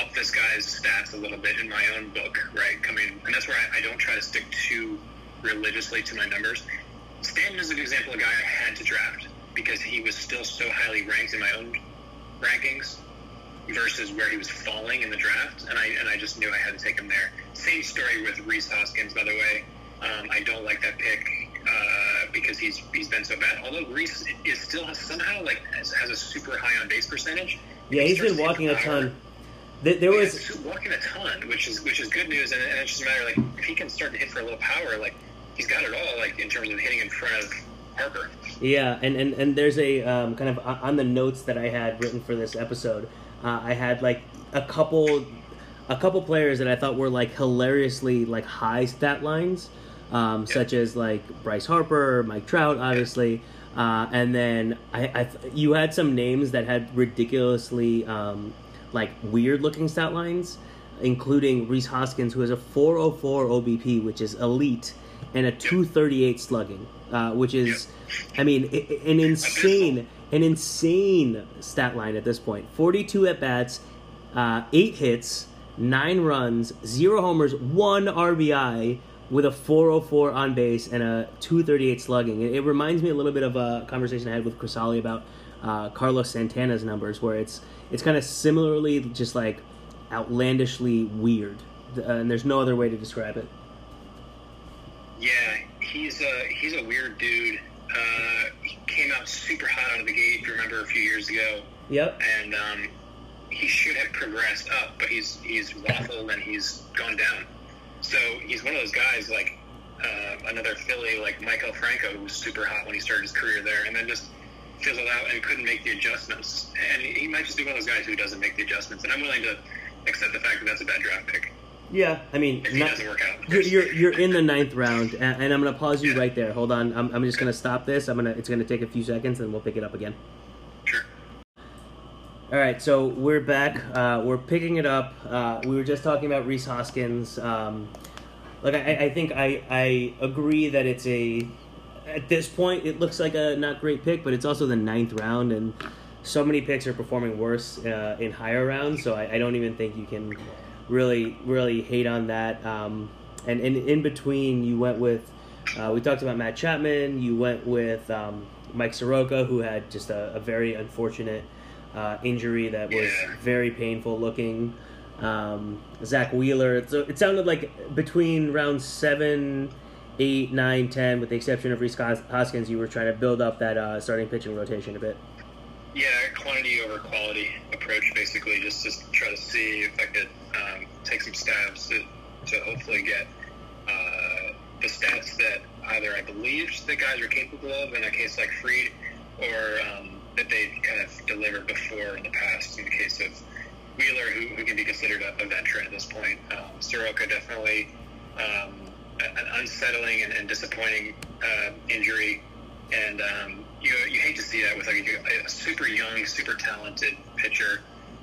up this guy's stats a little bit in my own book, right? Coming, and that's where I, I don't try to stick too religiously to my numbers. Stanton is an example of a guy I had to draft because he was still so highly ranked in my own rankings versus where he was falling in the draft, and I and I just knew I had to take him there. Same story with Rhys Hoskins, by the way. Um, I don't like that pick uh, because he's he's been so bad. Although Rhys is still somehow like has, has a super high on base percentage. Yeah, He he's been walking a ton. There, there Yeah, was walking a ton, which is which is good news, and, and it's just a matter of, like if he can start to hit for a little power, like he's got it all, like in terms of hitting in front of Harper. Yeah, and, and, and there's a um, kind of on the notes that I had written for this episode, uh, I had like a couple a couple players that I thought were like hilariously like high stat lines, um, such as like Bryce Harper, Mike Trout, obviously, uh, and then I, I th- you had some names that had ridiculously um, like weird looking stat lines, including Rhys Hoskins, who has a 404 OBP, which is elite, and a 238 slugging, uh, which is, I mean, an insane, an insane stat line at this point. 42 at bats, uh, eight hits, nine runs, zero homers, one RBI. With a 404 on base and a 238 slugging, it, it reminds me a little bit of a conversation I had with Crisali about uh, Carlos Santana's numbers, where it's it's kind of similarly just like outlandishly weird, uh, and there's no other way to describe it. Yeah, he's a he's a weird dude. Uh, he came out super hot out of the gate. If you remember a few years ago, Yep. and um, he should have progressed up, but he's he's waffled and he's gone down. So he's one of those guys like uh, another Philly like Maikel Franco, who was super hot when he started his career there, and then just fizzled out and couldn't make the adjustments. And he might just be one of those guys who doesn't make the adjustments. And I'm willing to accept the fact that that's a bad draft pick. Yeah, I mean, not- doesn't work out. you're, you're you're in the ninth round, and, and I'm gonna pause you right there. Hold on, I'm, I'm just gonna stop this. I'm gonna it's gonna take a few seconds, and we'll pick it up again. Sure. All right, so we're back. Uh, we're picking it up. Uh, we were just talking about Rhys Hoskins. Um, like I, I think I, I agree that it's a at this point it looks like a not great pick, but it's also the ninth round, and so many picks are performing worse uh, in higher rounds. So I, I don't even think you can really really hate on that. Um, and, and in between, you went with uh, we talked about Matt Chapman. You went with um, Mike Soroka, who had just a, a very unfortunate uh, injury that was Yeah. very painful looking. Um, Zack Wheeler. So it sounded like between round seven, eight, nine, ten, with the exception of Rhys Hoskins, you were trying to build up that uh, starting pitching rotation a bit. Yeah, quantity over quality approach, basically, just to try to see if I could um, take some stabs to, to hopefully get uh, the stats that either I believed the guys were capable of in a case like Fried, or um, that they kind of delivered before in the past in the case of Wheeler, who, who can be considered a, a veteran at this point. Um, Soroka definitely um, an unsettling and, and disappointing uh, injury, and um, you you hate to see that with like a, a super young, super talented pitcher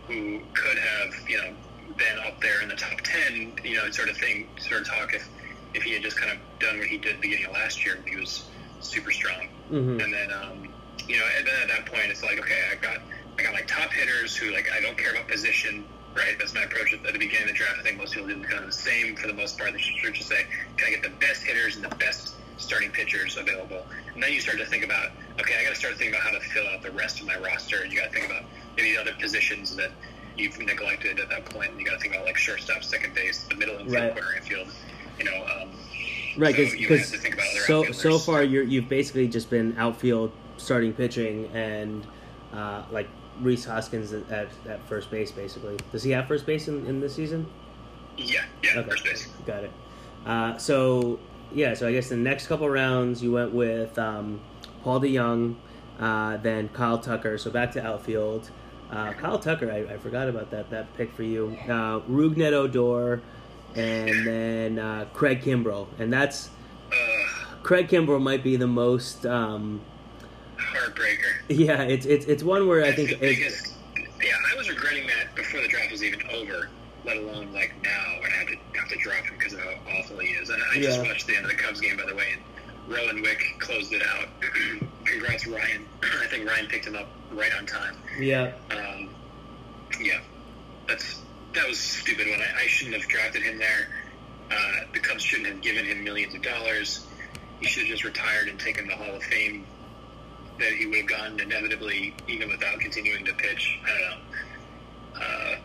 who could have you know been up there in the top ten, you know, sort of thing, sort of talk if if he had just kind of done what he did beginning of last year he was super strong. Mm-hmm. And then, um, you know, and then at that point, it's like, okay, I got, I got like top hitters who like I don't care about position, right? That's my approach at, at the beginning of the draft. I think most people do kind of the same for the most part. They should just say, can I get the best hitters and the best starting pitchers available? And then you start to think about, okay, I got to start thinking about how to fill out the rest of my roster. And you got to think about maybe the other positions that you've neglected at that point. And you got to think about like shortstop, second base, the middle infield, Right. corner infield. You know, um, Right, because you have to think about other so so far you're you've basically just been outfield starting pitching and uh, like Rhys Hoskins at, at, at first base basically. Does he have first base in, in this season? yeah, yeah, Okay. first base. Got it. Uh, so yeah, so I guess the next couple rounds you went with um, Paul DeJong, uh, then Kyle Tucker. So back to outfield. Uh, Kyle Tucker, I, I forgot about that that pick for you. Uh, Rougned Odor, and then uh, Craig Kimbrel, and that's Uh, Craig Kimbrel might be the most. Um, heartbreaker. yeah, it's it's it's one where I think That's biggest. Yeah, I was regretting that before the draft was even over. Let alone like now, and I have to have to drop him because of how awful he is. And I just Yeah. watched the end of the Cubs game, by the way, and Rowan Wick closed it out. Congrats, Ryan. I think Ryan picked him up right on time. yeah, Um, yeah, that's that was stupid When I, I shouldn't have drafted him there. Uh, the Cubs shouldn't have given him millions of dollars. He should have just retired and taken the Hall of Fame that he would have gotten inevitably, even without continuing to pitch. I don't know. Uh,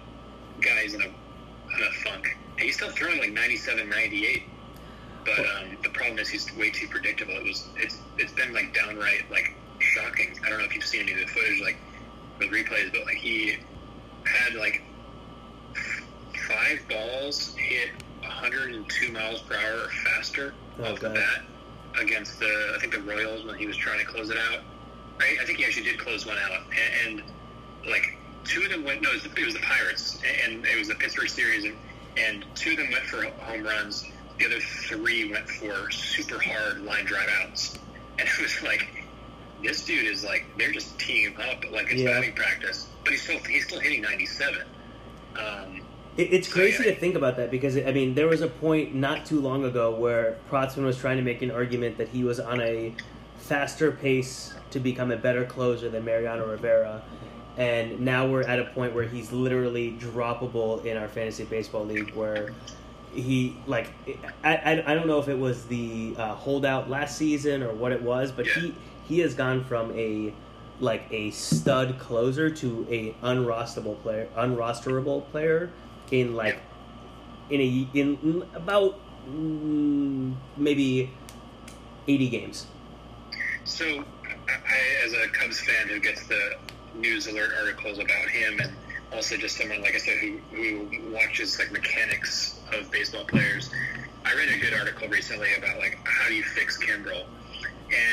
guy's in a in a funk. And he's still throwing like 97, 98. But um, the problem is he's way too predictable. It was it's it's been like downright like shocking. I don't know if you've seen any of the footage like with replays, but like he had like five balls hit 102 miles per hour or faster Oh, off the bat against the I think the Royals when he was trying to close it out. Right? I think he actually did close one out, and, and like two of them went. No, it was, the, it was the Pirates, and it was the Pittsburgh series, and, and two of them went for home runs. The other three went for super hard line drive outs, and it was like this dude is like they're just teeing him up like it's Yeah. batting practice, but he's still he's still hitting 97. Um, It, it's crazy to think about that because I mean there was a point not too long ago where Protzman was trying to make an argument that he was on a faster pace to become a better closer than Mariano Rivera, and now we're at a point where he's literally droppable in our fantasy baseball league where he like I, I, I don't know if it was the uh, holdout last season or what it was, but Yeah. he he has gone from a like a stud closer to a unrosterable player unrosterable player in like in a in about mm, maybe 80 games. So, I, as a Cubs fan who gets the news alert articles about him, and also just someone like I said who who watches like mechanics of baseball players, I read a good article recently about like how do you fix Kimbrel,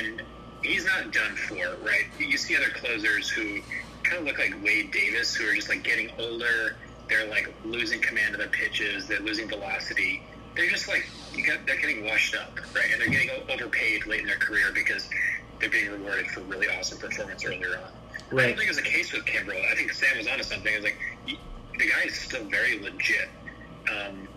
and he's not done for, right? You see other closers who kind of look like Wade Davis, who are just like getting older. They're like losing command of their pitches. They're losing velocity. They're just like got, they're getting washed up, right? And they're getting overpaid late in their career because they're being rewarded for really awesome performance earlier on. Right. I don't think it was a case with Kimbrel. I think Sam was onto something. It's like he, the guy is still very legit. Um,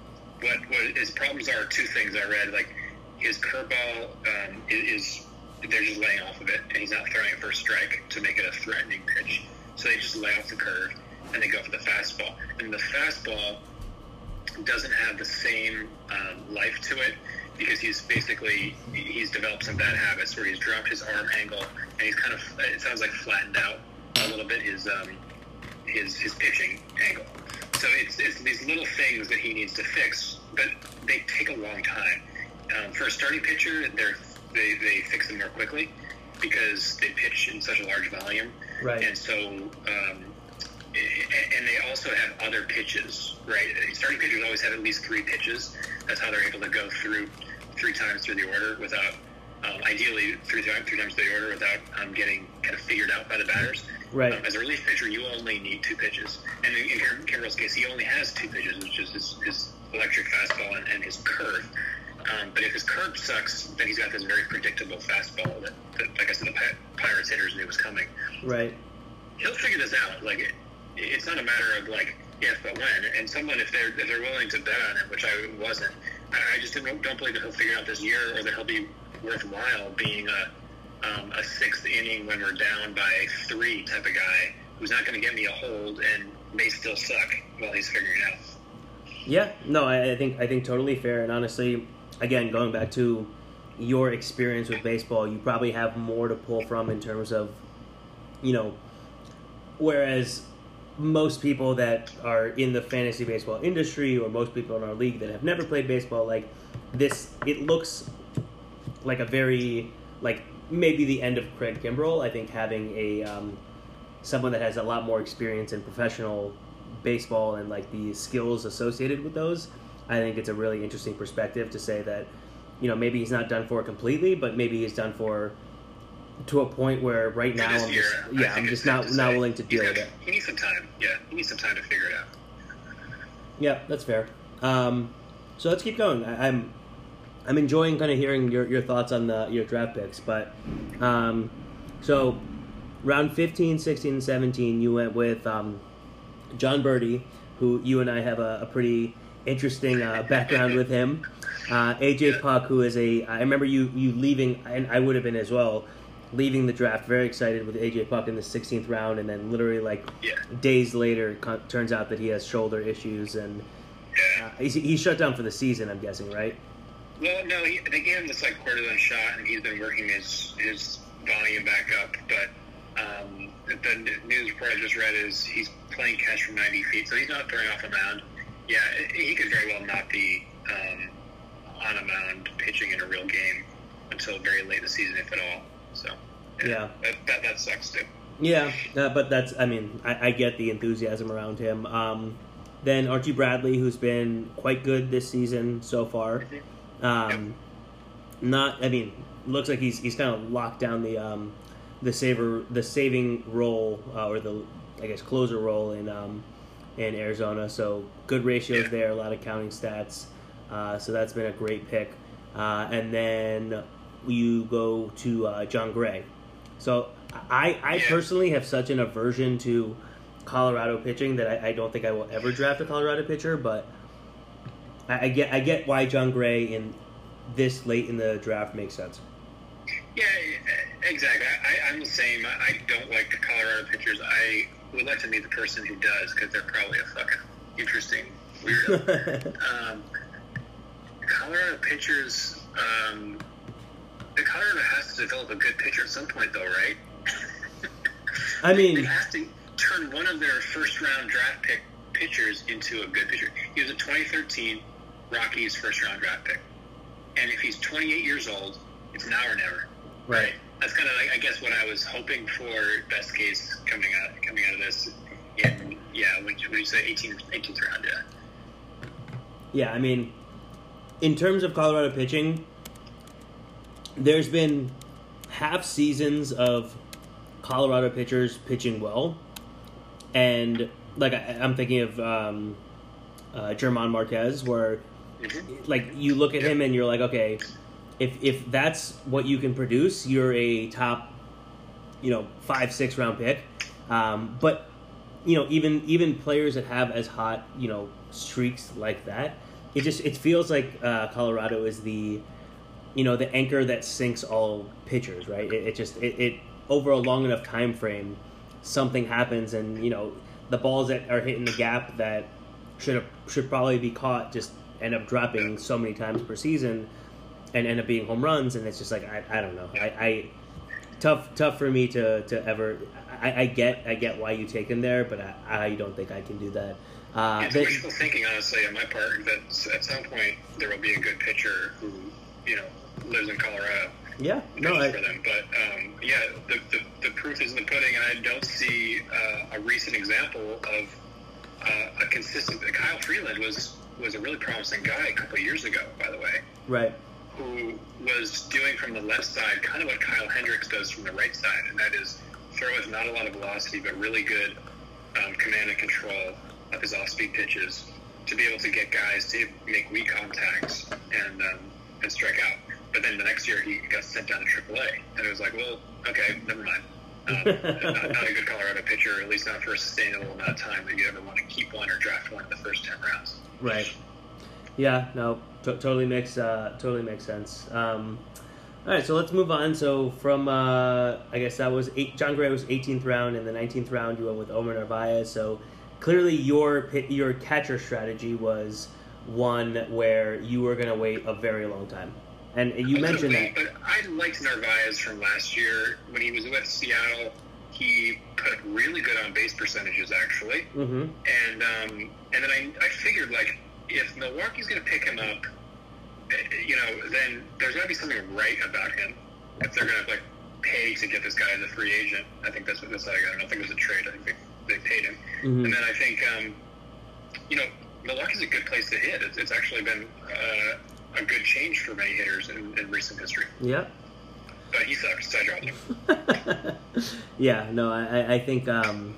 what, what his problems are two things I read. Like his curveball um, is, they're just laying off of it, and he's not throwing it for a strike to make it a threatening pitch. So they just lay off the curve and they go for the fastball. And the fastball doesn't have the same um, life to it because he's basically he's developed some bad habits where he's dropped his arm angle and he's kind of it sounds like flattened out a little bit his um, his his pitching angle. So it's, it's these little things that he needs to fix, but they take a long time. Um, for a starting pitcher, they're, they they fix them more quickly because they pitch in such a large volume, right? And so. Um, and they also have other pitches, right? Starting pitchers always have at least three pitches. That's how they're able to go through three times through the order without, um, ideally, three times three times through the order without um, getting kind of figured out by the batters. Right. Um, as a relief pitcher, you only need two pitches, and in, in Kimbrel's case, he only has two pitches, which is his, his electric fastball and, and his curve. Um, but if his curve sucks, then he's got this very predictable fastball that, that like I said, the Pirates hitters knew was coming. Right. He'll figure this out. Like it, it's not a matter of like if but when. And someone, if they're if they're willing to bet on it, which I wasn't, I, I just don't, don't believe that he'll figure out this year or that he'll be worthwhile being a um, a sixth inning when we're down by three type of guy who's not going to get me a hold and may still suck while he's figuring it out. Yeah, no, I, I think I think totally fair. And honestly, again, going back to your experience with baseball, you probably have more to pull from in terms of, you know, whereas most people that are in the fantasy baseball industry or most people in our league that have never played baseball like this it looks like a very like maybe the end of Craig Kimbrel I think having a um, someone that has a lot more experience in professional baseball and like the skills associated with those I think it's a really interesting perspective to say that you know maybe he's not done for completely but maybe he's done for to a point where right now I'm just yeah I'm just not not willing to deal with it. He needs some time. Yeah, he needs some time to figure it out. Yeah, that's fair. Um, so let's keep going. I, am I'm, I'm enjoying kind of hearing your, your thoughts on the your draft picks, but um, so round 15, 16, and 17, you went with um, Jon Berti, who you and I have a, a pretty interesting uh, background with him. Uh, AJ Puk, who is a I remember you you leaving, and I would have been as well leaving the draft very excited with AJ Puk in the 16th round, and then literally like yeah. days later, turns out that he has shoulder issues, and yeah. uh, he's, he's shut down for the season. I'm guessing, right? Well, no, he, they gave him this like cortisone shot, and he's been working his his volume back up. But um, the news report I just read is he's playing catch from 90 feet, so he's not throwing off a mound. Yeah, he could very well not be um, on a mound pitching in a real game until very late in the season, if at all. Yeah. That, that, that sucks too. Yeah, but that's I mean I, I, get the enthusiasm around him. Um, then Archie Bradley, who's been quite good this season so far. Mm-hmm. Um, yep. Not I mean looks like he's he's kind of locked down the um, the saver the saving role uh, or the I guess closer role in um, in Arizona. So good ratios yeah. there, a lot of counting stats. Uh, so that's been a great pick. Uh, and then you go to uh, Jon Gray. So I, I personally have such an aversion to Colorado pitching that I, I, don't think I will ever draft a Colorado pitcher. But I, I, get I get why Jon Gray in this late in the draft makes sense. Yeah, exactly. I, I'm the same. I don't like the Colorado pitchers. I would like to meet the person who does because they're probably a fucking interesting weirdo. um, Colorado pitchers. Um, the Colorado has to develop a good pitcher at some point, though, right? I mean, they have to turn one of their first round draft pick pitchers into a good pitcher. He was a 2013 Rockies first round draft pick, and if he's 28 years old, it's now or never. Right. That's kind of, like, I guess, what I was hoping for. Best case coming out coming out of this. Yeah, when, when you say 18th, 18th round, yeah. Yeah, I mean, in terms of Colorado pitching, there's been half seasons of Colorado pitchers pitching well, and like I, I'm thinking of um, uh, German Marquez, where Mhm. like you look at him and you're like, okay, if if that's what you can produce, you're a top, you know, five six round pick. Um, but you know, even even players that have as hot you know streaks like that, it just it feels like uh, Colorado is the you know the anchor that sinks all pitchers, right? It, it just it, it over a long enough time frame, something happens, and you know the balls that are hitting the gap that should have, should probably be caught just end up dropping so many times per season, and end up being home runs, and it's just like I, I don't know I, I tough tough for me to to ever I, I get I get why you take him there, but I, I don't think I can do that. Uh, It's wishful thinking, honestly, on my part, that at some point there will be a good pitcher who, you know, lives in Colorado. yeah, no, I, for them. But um, yeah, the, the, the proof is in the pudding, and I don't see uh, a recent example of uh, a consistent. Kyle Freeland was was a really promising guy a couple of years ago, by the way, right, who was doing from the left side kind of what Kyle Hendricks does from the right side, and that is throw with not a lot of velocity, but really good um, command and control of his off-speed pitches to be able to get guys to make weak contacts and um, and strike out. But then the next year he got sent down to AAA, and it was like, well, okay, never mind. Um, not, not a good Colorado pitcher, at least not for a sustainable amount of time that you ever want to keep one or draft one in the first ten rounds. right. Yeah, no, to- totally makes uh, totally makes sense. Um, all right, so let's move on. So from uh, I guess that was eight, Jon Gray was 18th round, in the 19th round you went with Omar Narvaez. So clearly your your catcher strategy was one where you were going to wait a very long time, and you mentioned that. But I liked Narvaez from last year when he was with Seattle. He put really good on base percentages, actually. hmm And um, and then I, I figured like if Milwaukee's going to pick him up, eh, you know, then there's got to be something right about him. If they're going to like pay to get this guy as a free agent, I think that's what this. Guy got. I don't think it was a trade. I think they, they paid him. hmm And then I think, um, you know, Milwaukee's a good place to hit. It's, it's actually been uh, a good change for many hitters in, in recent history. Yeah. But he sucks, so I dropped him. yeah, no, I, I think um,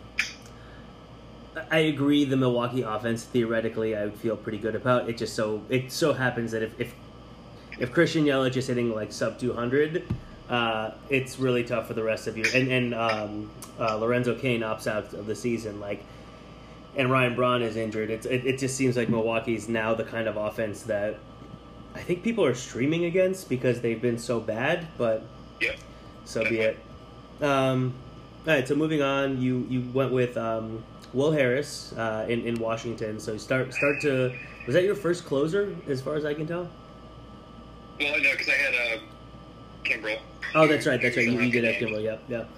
I agree. The Milwaukee offense, theoretically, I would feel pretty good about. It just so it so happens that if if, if Christian Yelich is hitting like sub two hundred, uh, it's really tough for the rest of you. And and um, uh, Lorenzo Cain opts out of the season, like, and Ryan Braun is injured. It's it, it just seems like Milwaukee's now the kind of offense that I think people are streaming against because they've been so bad, but Yeah. so be it. Um, all right, so moving on, you you went with um, Will Harris uh, in in Washington. So start start to was that your first closer as far as I can tell? Well, no, because I had uh, Kimbrel. Oh, that's right, that's right. You, you did have Kimbrel. Yep, yep.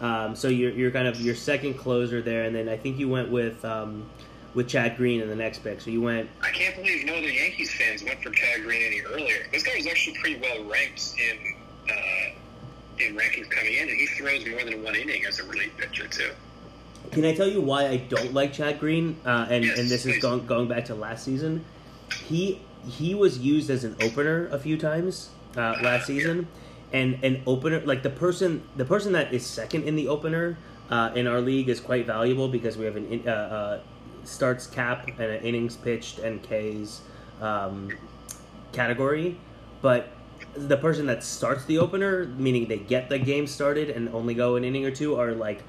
Um, so you're you're kind of your second closer there, and then I think you went with um, with Chad Green in the next pick. So you went I can't believe no other Yankees fans went for Chad Green any earlier. This guy was actually pretty well ranked in uh, in rankings coming in, and he throws more than one inning as a relief pitcher too. Can I tell you why I don't like Chad Green? Uh, and Yes, and this is going going back to last season. He he was used as an opener a few times uh, last season, and an opener like the person the person that is second in the opener uh, in our league is quite valuable because we have an uh, uh, starts cap and an innings pitched and K's um, category, but the person that starts the opener, meaning they get the game started and only go an inning or two, are like,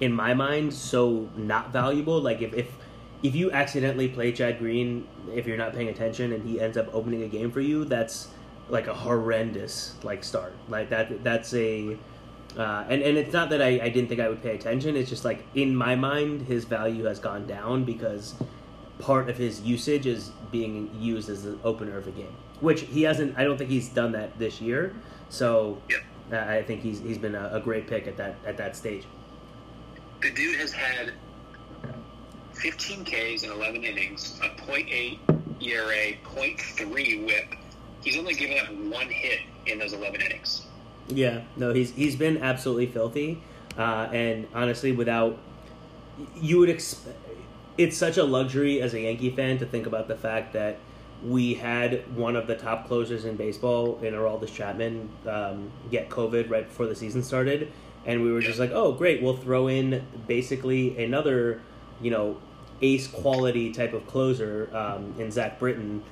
in my mind, so not valuable. Like if if if you accidentally play Chad Green, if you're not paying attention and he ends up opening a game for you, that's like a horrendous like start. Like that that's a uh, and and it's not that I, I didn't think I would pay attention. It's just like in my mind, his value has gone down because part of his usage is being used as the opener of a game, which he hasn't. I don't think he's done that this year. So uh, I think he's he's been a, a great pick at that at that stage. The dude has had 15 Ks in 11 innings, a .8 ERA, .3 WHIP. He's only given up one hit in those 11 innings. Yeah, no, he's he's been absolutely filthy, uh, and honestly, without you would expect, it's such a luxury as a Yankee fan to think about the fact that we had one of the top closers in baseball in Aroldis Chapman um, get COVID right before the season started, and we were just like, oh great, we'll throw in basically another, you know, ace quality type of closer um, in Zach Britton,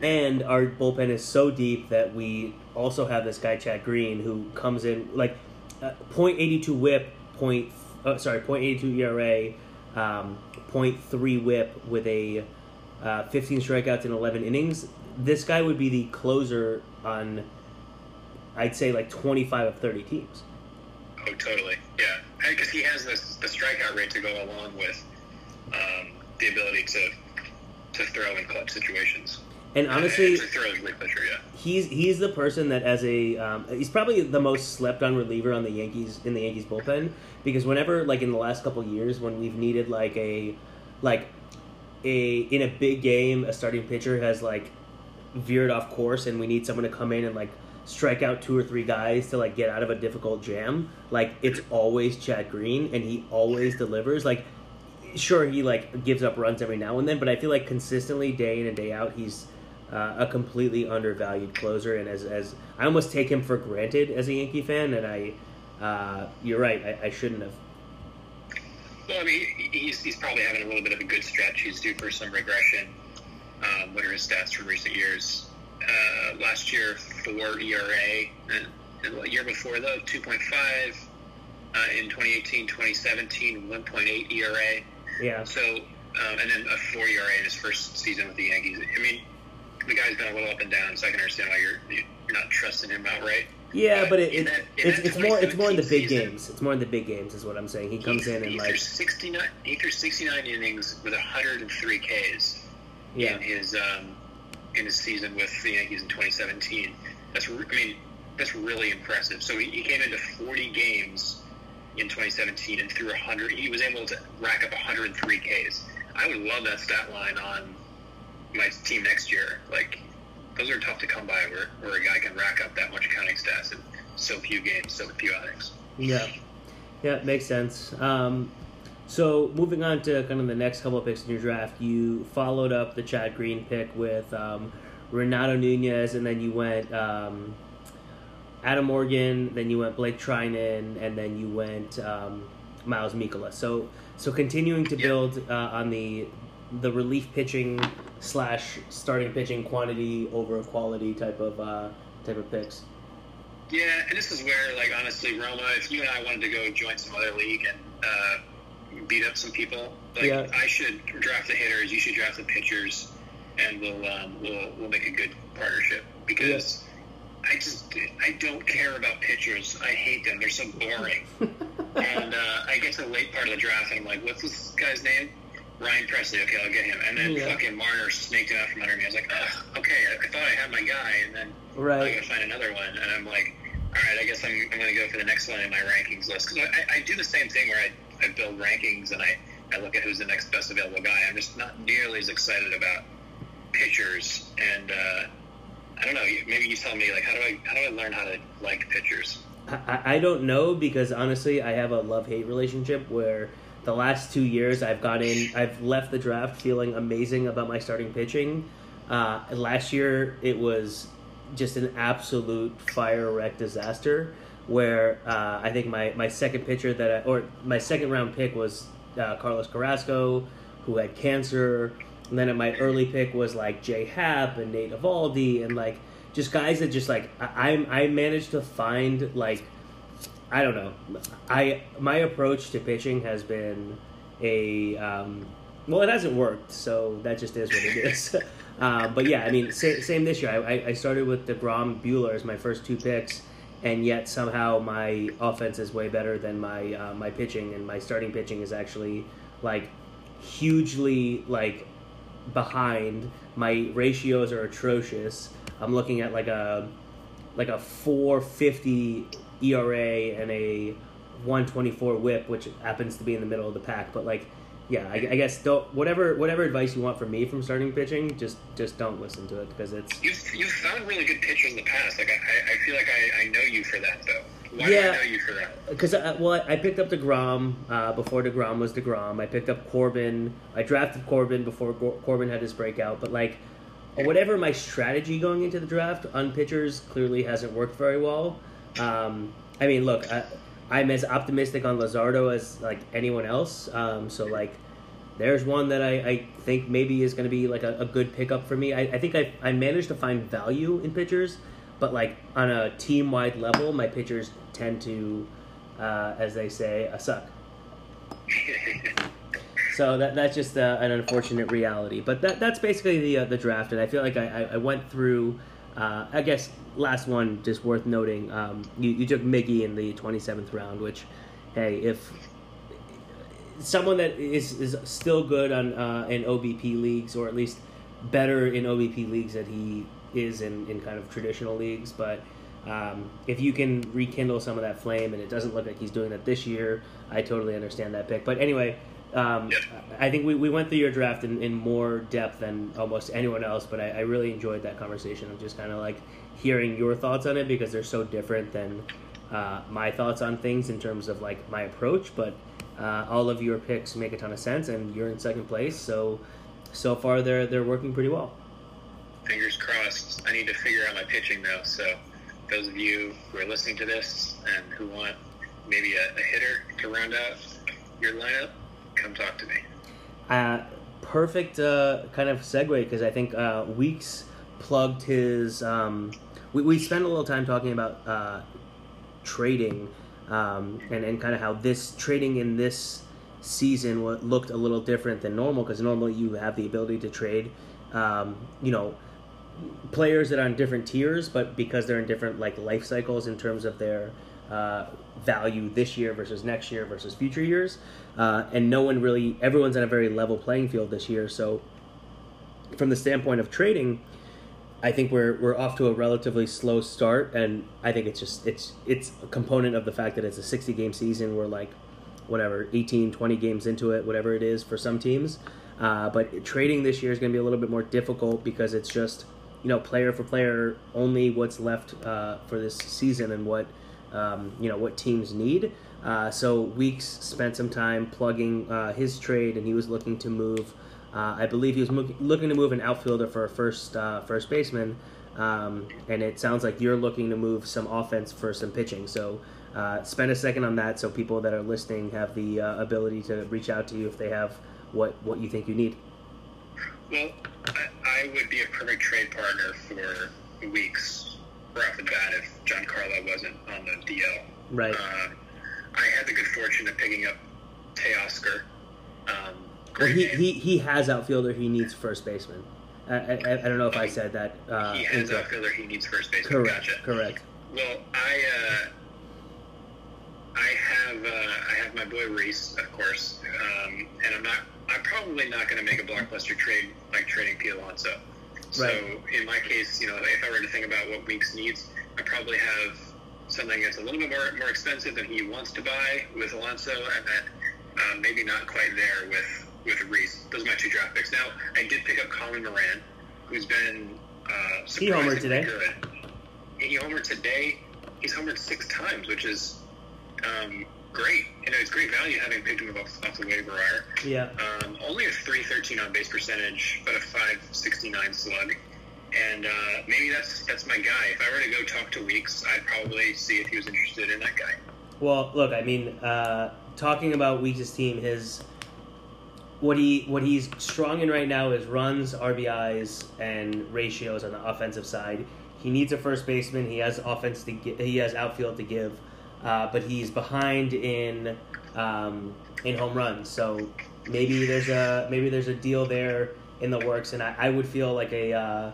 and our bullpen is so deep that we also have this guy Chad Green who comes in like uh, .82 WHIP, point uh, sorry .82 ERA, um, .3 WHIP with a uh, 15 strikeouts in 11 innings. This guy would be the closer on, I'd say like 25 of 30 teams. Oh, totally. Yeah, because he has this the strikeout rate to go along with um, the ability to to throw in clutch situations. And honestly, And to throw is a great pitcher. Yeah. he's he's the person that as a um, he's probably the most slept on reliever on the Yankees in the Yankees bullpen because whenever like in the last couple years when we've needed like a like a in a big game a starting pitcher has like veered off course and we need someone to come in and like strike out two or three guys to like get out of a difficult jam like it's always Chad Green and he always delivers like sure he like gives up runs every now and then but I feel like consistently day in and day out he's uh, a completely undervalued closer, and as as I almost take him for granted as a Yankee fan, and I, uh, you're right, I, I shouldn't have. Well, I mean, he's, he's probably having a little bit of a good stretch. He's due for some regression. Um, what are his stats from recent years? Uh, last year, four ERA. And, and the year before, though, 2.5. Uh, in 2018, 2017, 1.8 ERA. Yeah, So, um, and then a four ERA in his first season with the Yankees. I mean, the guy's been a little up and down, so I can understand why you're you're not trusting him outright. yeah, but it, it, that- it's it's more it's more in the big season, games. It's more in the big games, is what I'm saying. He comes he, in and he like threw 69 he threw 69 innings with 103 Ks yeah, in his um, in his season with the Yankees in 2017. That's I mean that's really impressive. So he, he came into 40 games in 2017 and threw 100. He was able to rack up 103 Ks. I would love that stat line on my team next year. Like those are tough to come by, where where a guy can rack up that much counting stats in so few games, so few outings. yeah, yeah, makes sense. Um, so moving on to kind of the next couple of picks in your draft, you followed up the Chad Green pick with um, Renato Nunez, and then you went um, Adam Morgan, then you went Blake Treinen, and then you went um, Miles Mikola. So so continuing to build uh, on the the relief pitching slash starting pitching quantity over quality type of uh, type of picks. Yeah, and this is where, like, honestly, Roma, if you and I wanted to go join some other league and uh, beat up some people, like, Yeah. I should draft the hitters, you should draft the pitchers, and we'll um, we'll we'll make a good partnership because I just I don't care about pitchers. I hate them. They're so boring. and uh, I get to the late part of the draft, and I'm like, what's this guy's name? Ryan Pressly. Okay, I'll get him. And then Yeah. fucking Marner snaked out from under me. I was like, Ugh, okay, I, I thought I had my guy, and then right. I Right. gotta find another one, and I'm like, all right, I guess I'm, I'm gonna go for the next one in my rankings list because I, I do the same thing where I, I build rankings and I, I look at who's the next best available guy. I'm just not nearly as excited about pitchers, and uh, I don't know. Maybe you tell me like how do I how do I learn how to like pitchers? I, I don't know because honestly, I have a love hate relationship where the last two years I've got in, I've left the draft feeling amazing about my starting pitching. Uh, last year it was just an absolute fire wreck disaster where uh, I think my, my second pitcher that I, or my second round pick was uh, Carlos Carrasco, who had cancer. And then my early pick was like Jay Happ and Nate Eovaldi and like just guys that just like I I I managed to find like I don't know I my approach to pitching has been a um, well it hasn't worked so that just is what it is uh, but yeah I mean sa- same this year I, I- started with Degrom Buehler as my first two picks and yet somehow my offense is way better than my uh, my pitching and my starting pitching is actually like hugely like behind. My ratios are atrocious. I'm looking at like a like a 450 ERA and a 124 WHIP, which happens to be in the middle of the pack. But like, yeah, I, I guess don't whatever whatever advice you want from me from starting pitching, just just don't listen to it because it's You've you've found really good pitchers in the past. Like I, I- feel like I, I know you for that though. Why do Yeah. I know you for that? because uh, well, I picked up Degrom uh, before Degrom was Degrom. I picked up Corbin. I drafted Corbin before Corbin had his breakout. But like, whatever my strategy going into the draft on pitchers clearly hasn't worked very well. Um, I mean, look, I, I'm as optimistic on Luzardo as like anyone else. Um, so like, there's one that I, I think maybe is going to be like a, a, good pickup for me. I, I think I I managed to find value in pitchers, but like on a team wide level, my pitchers tend to, uh, as they say, a suck. So that that's just uh, an unfortunate reality. But that that's basically the uh, the draft, and I feel like I, I went through. Uh, I guess last one just worth noting. Um, you, you took Miggy in the twenty seventh round, which, hey, if someone that is is still good on uh, in OBP leagues, or at least better in OBP leagues that he is in, in kind of traditional leagues, but. Um, if you can rekindle some of that flame, and it doesn't look like he's doing that this year, I totally understand that pick. But anyway, um, yep. I think we, we went through your draft in, in more depth than almost anyone else, but I, I really enjoyed that conversation of just kind of like hearing your thoughts on it because they're so different than uh, my thoughts on things in terms of like my approach. But uh, all of your picks make a ton of sense, and you're in second place, so so far they're they're working pretty well. Fingers crossed. I need to figure out my pitching though. So those of you who are listening to this and who want maybe a, a hitter to round out your lineup, come talk to me. Uh, perfect uh, kind of segue because I think uh, Weeks plugged his. Um, we, we spent a little time talking about uh, trading um, and, and kind of how this trading in this season looked a little different than normal because normally you have the ability to trade, um, you know, players that are on different tiers, but because they're in different like life cycles in terms of their uh, value this year versus next year versus future years. Uh, and no one really, everyone's on a very level playing field this year. So, from the standpoint of trading, I think we're we're off to a relatively slow start, and I think it's just it's it's a component of the fact that it's a 60 game season. We're like whatever 18, 20 games into it, whatever it is for some teams. Uh, but trading this year is going to be a little bit more difficult because it's just you know player for player only what's left uh, for this season and what um, you know what teams need. Uh, so Weeks spent some time plugging uh, his trade, and he was looking to move. Uh, I believe he was mo- looking to move an outfielder for a first uh, first baseman, um, and it sounds like you're looking to move some offense for some pitching. So uh, spend a second on that, so people that are listening have the uh, ability to reach out to you if they have what what you think you need. Well, I, I would be a perfect trade partner for Weeks the bat if Giancarlo wasn't on the DL. Right. Uh, I had the good fortune of picking up Teoscar. Um, well, he, he, he has outfielder. He needs first baseman. I, I, I don't know if I said that. Uh, he has incorrect. outfielder. He needs first baseman. Correct. Gotcha. Correct. Well, I uh, I have uh, I have my boy Rhys, of course, um, and I'm not. I'm probably not going to make a blockbuster trade like trading Pete Alonso. So in my case, you know, if I were to think about what Weeks needs, I probably have something that's a little bit more more expensive than he wants to buy with Alonso, and then uh, maybe not quite there with with Rhys. Those are my two draft picks. Now, I did pick up Colin Moran, who's been uh, he homered today. Good. He homered today. He's homered six times, which is um, great. You know, it's great value having picked him off, off the waiver wire. Yeah. Um, only a 313 on base percentage, but a 569 slug. And uh, maybe that's that's my guy. If I were to go talk to Weeks, I'd probably see if he was interested in that guy. Well, look, I mean, uh, talking about Weeks' team, his what he what he's strong in right now is runs, RBIs, and ratios on the offensive side. He needs a first baseman. He has offense to give, he has outfield to give uh, but he's behind in um, in home runs. So maybe there's a maybe there's a deal there in the works, and I, I would feel like a uh,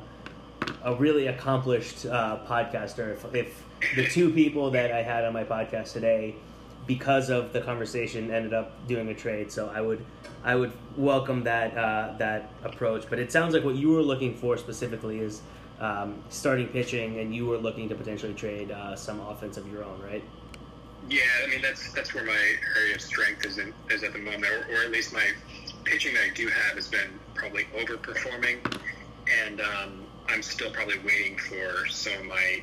a really accomplished uh, podcaster if, if the two people that I had on my podcast today, because of the conversation, ended up doing a trade. So I would I would welcome that uh, that approach. But it sounds like what you were looking for specifically is. Um, starting pitching, and you were looking to potentially trade uh, some offense of your own, right? Yeah, I mean that's that's where my area of strength is in, is at the moment, or, or, at least my pitching that I do have has been probably overperforming, and um, I'm still probably waiting for some of my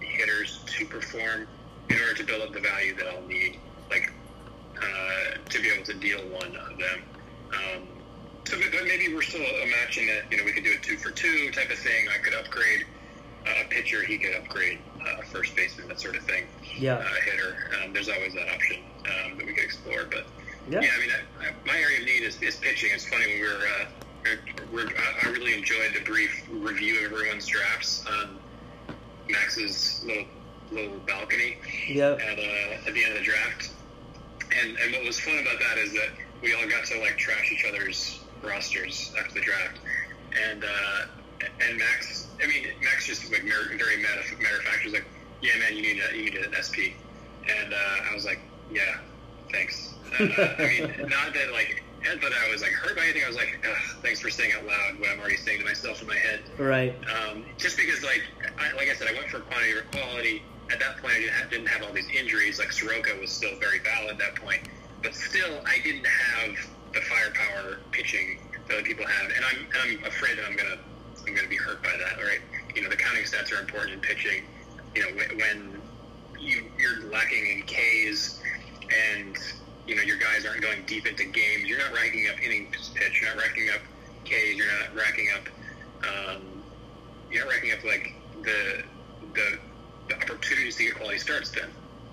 hitters to perform in order to build up the value that I'll need, like uh, to be able to deal one of them. Um, so but maybe we're still matching that. You know, we could do a two for two type of thing. I could upgrade uh, a pitcher. He could upgrade uh, a first baseman, that sort of thing. Yeah. Uh, hitter. Um, there's always that option um, that we could explore. But Yeah. yeah, I mean, I, I, my area of need is, is pitching. It's funny when we were. Uh, we're, we're, I I really enjoyed the brief review of everyone's drafts on Max's little little balcony Yep. at, uh, at the end of the draft. And and what was fun about that is that we all got to like trash each other's rosters after the draft. And uh, and Max, I mean Max just like very matter, of fact was like, yeah man, you need a, you need an SP. And uh, I was like, yeah, thanks. Uh, I mean, not that like. But I was like hurt by anything. I was like, "Thanks for saying out loud what I'm already saying to myself in my head." Right. um, just because like I, like I said, I went for quantity over quality. At that point, I didn't have, didn't have all these injuries. Like Soroka was still very valid at that point, but still, I didn't have the firepower pitching that other people have, and I'm and I'm afraid that I'm gonna I'm gonna be hurt by that. Right? You know, the counting stats are important in pitching. You know, when, you you're lacking in Ks and you know your guys aren't going deep into games, you're not racking up innings pitched, you're not racking up Ks, you're not racking up um, you're not racking up like the, the the opportunities to get quality starts. Then,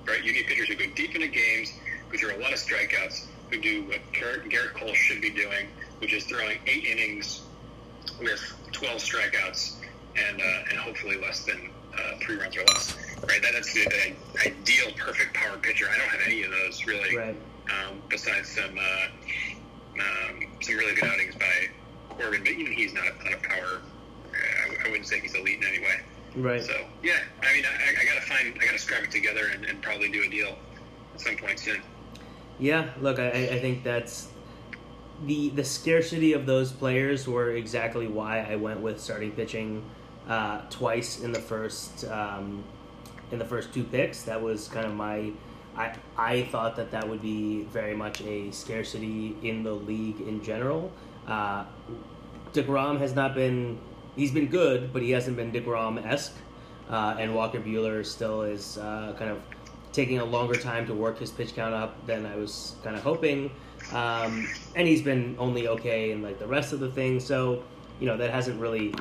right? You need pitchers who go deep into games, who throw a lot of strikeouts, who do what Gerrit Cole should be doing, which is throwing eight innings with 12 strikeouts and uh, and hopefully less than uh, three runs or less. Right? That, that's the, the ideal perfect power pitcher. I don't have any of those really. Right. Um, besides some uh, um, some really good outings by Corbin, but even he's not a, not a power. Uh, I wouldn't say he's elite in any way. Right. So yeah, I mean, I, I gotta find, I gotta scrap it together and, and probably do a deal at some point soon. Yeah, look, I, I think that's the the scarcity of those players were exactly why I went with starting pitching uh, twice in the first um, in the first two picks. That was kind of my I I thought that that would be very much a scarcity in the league in general. Uh, Degrom has not been he's been good, but he hasn't been Degrom esque. Uh, and Walker Buehler still is uh, kind of taking a longer time to work his pitch count up than I was kind of hoping. Um, and he's been only okay in like the rest of the thing. So you know that hasn't really.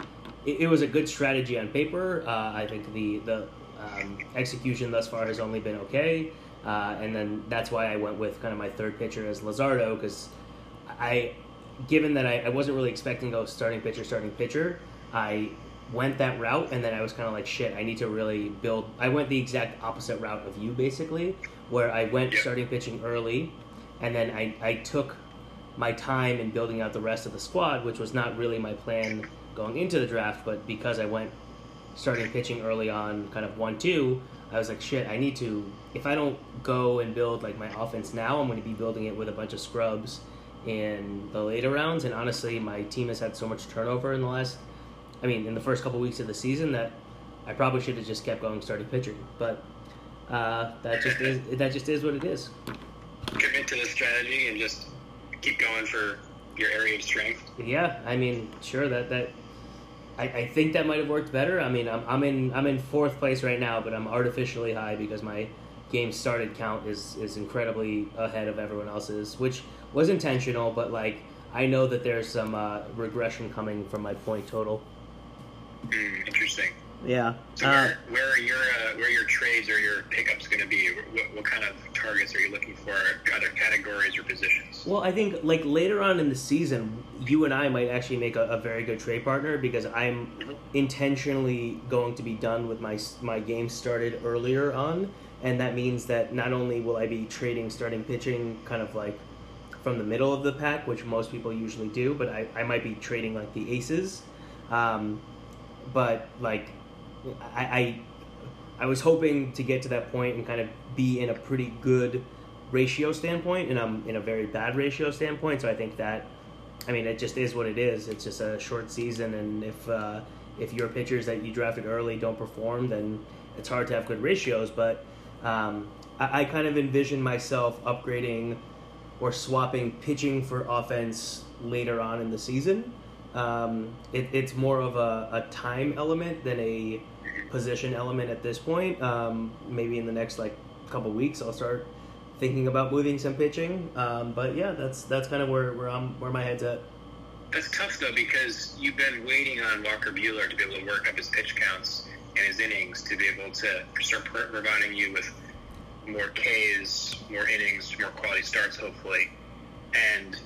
It, it was a good strategy on paper. Uh, I think the the um, execution thus far has only been okay. Uh, and then that's why I went with kind of my third pitcher as Luzardo because I, given that I, I wasn't really expecting go starting pitcher, starting pitcher, I went that route and then I was kind of like, shit, I need to really build. I went the exact opposite route of you basically, where I went starting pitching early and then I, I took my time in building out the rest of the squad, which was not really my plan going into the draft, but because I went starting pitching early on, kind of one two, I was like, shit, I need to. If I don't go and build like my offense now, I'm going to be building it with a bunch of scrubs in the later rounds. And honestly, my team has had so much turnover in the last, I mean, in the first couple weeks of the season that I probably should have just kept going starting pitching. But uh, that just is that just is what it is. Commit to the strategy and just keep going for your area of strength. Yeah, I mean, sure that that I, I think that might have worked better. I mean, I'm, I'm in I'm in fourth place right now, but I'm artificially high because my game started count is is incredibly ahead of everyone else's, which was intentional. But like, I know that there's some uh, regression coming from my point total. Hmm, interesting. Yeah. So where, where are your uh, where are your trades or your pickups going to be? What, what kind of targets are you looking for? Other categories or positions? Well, I think like later on in the season, you and I might actually make a, a very good trade partner because I'm intentionally going to be done with my my game started earlier on, and that means that not only will I be trading starting pitching kind of like from the middle of the pack, which most people usually do, but I, I might be trading like the aces, um, but like I, I I was hoping to get to that point and kind of be in a pretty good ratio standpoint, and I'm in a very bad ratio standpoint. So I think that, I mean, it just is what it is. It's just a short season, and if uh, if your pitchers that you drafted early don't perform, then it's hard to have good ratios. But um, I, I kind of envision myself upgrading or swapping pitching for offense later on in the season. Um, it, it's more of a, a time element than a position element at this point. Um, maybe in the next like couple weeks, I'll start thinking about moving some pitching. Um, but yeah, that's that's kind of where where I'm where my head's at. That's tough though because you've been waiting on Walker Buehler to be able to work up his pitch counts and his innings to be able to start providing you with more Ks, more innings, more quality starts, hopefully. And